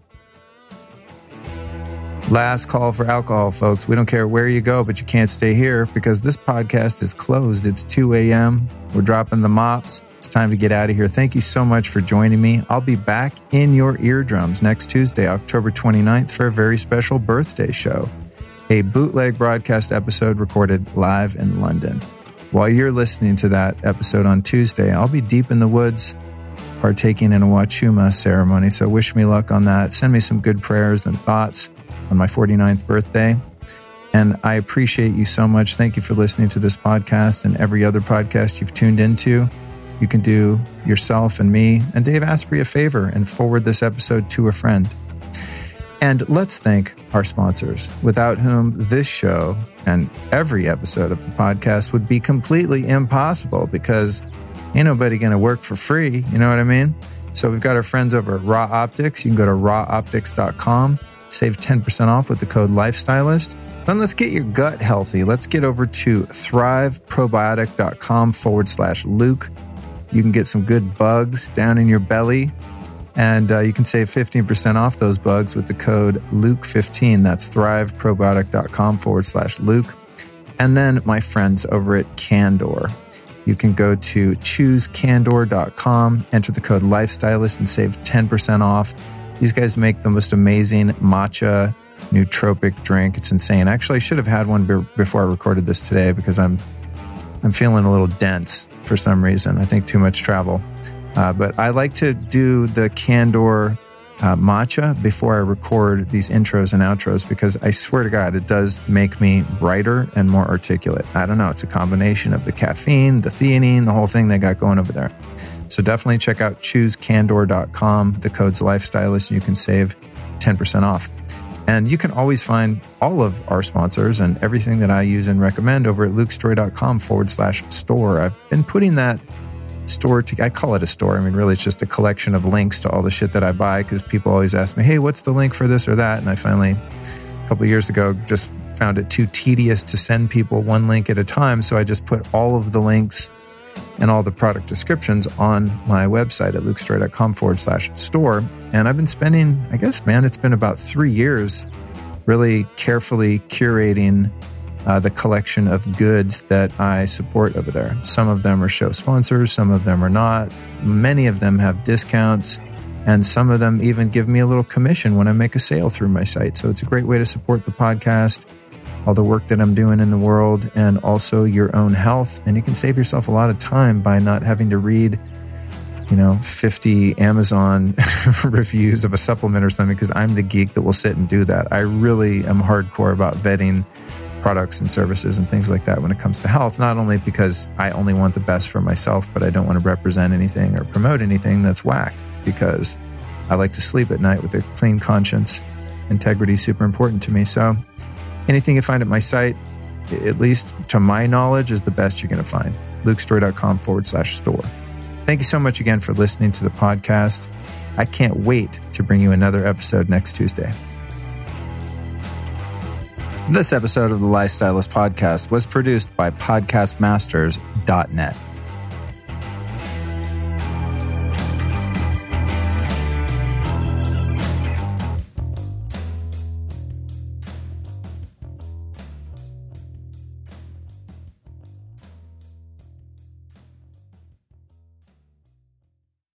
Last call for alcohol, folks. We don't care where you go, but you can't stay here because this podcast is closed. It's 2 a.m. We're dropping the mops. It's time to get out of here. Thank you so much for joining me. I'll be back in your eardrums next Tuesday, October 29th, for a very special birthday show, a bootleg broadcast episode recorded live in London. While you're listening to that episode on Tuesday, I'll be deep in the woods partaking in a Wachuma ceremony. So wish me luck on that. Send me some good prayers and thoughts on my 49th birthday. And I appreciate you so much. Thank you for listening to this podcast and every other podcast you've tuned into. You can do yourself and me and Dave Asprey a favor and forward this episode to a friend. And let's thank our sponsors, without whom this show and every episode of the podcast would be completely impossible because ain't nobody going to work for free. You know what I mean? So we've got our friends over at Ra Optics. You can go to raoptics.com, save 10% off with the code Lifestylist. Then let's get your gut healthy. Let's get over to thriveprobiotic.com forward slash Luke. You can get some good bugs down in your belly. And uh, you can save 15% off those bugs with the code Luke15. That's thriveprobiotic.com forward slash Luke. And then my friends over at Candor. You can go to choosecandor.com, enter the code Lifestylist, and save 10% off. These guys make the most amazing matcha nootropic drink. It's insane. Actually, I should have had one be- before I recorded this today because I'm I'm feeling a little dense for some reason. I think too much travel. Uh, but I like to do the Candor uh, matcha before I record these intros and outros because I swear to God, it does make me brighter and more articulate. I don't know. It's a combination of the caffeine, the theanine, the whole thing they got going over there. So definitely check out choosecandor.com. The code's lifestylist and you can save 10% off. And you can always find all of our sponsors and everything that I use and recommend over at lukestory.com forward slash store. I've been putting that store to, I call it a store. I mean, really, it's just a collection of links to all the shit that I buy because people always ask me, hey, what's the link for this or that? And I finally, a couple years ago, just found it too tedious to send people one link at a time. So I just put all of the links and all the product descriptions on my website at lukestory.com forward slash store. And I've been spending, I guess, man, it's been about three years really carefully curating uh, the collection of goods that I support over there. Some of them are show sponsors, some of them are not. Many of them have discounts, and some of them even give me a little commission when I make a sale through my site. So it's a great way to support the podcast, all the work that I'm doing in the world, and also your own health. And you can save yourself a lot of time by not having to read you know, 50 Amazon [laughs] reviews of a supplement or something because I'm the geek that will sit and do that. I really am hardcore about vetting products and services and things like that when it comes to health, not only because I only want the best for myself, but I don't want to represent anything or promote anything that's whack because I like to sleep at night with a clean conscience. Integrity is super important to me. So anything you find at my site, at least to my knowledge, is the best you're going to find. lukestory.com forward slash store. Thank you so much again for listening to the podcast. I can't wait to bring you another episode next Tuesday. This episode of the Lifestylist Podcast was produced by podcastmasters.net.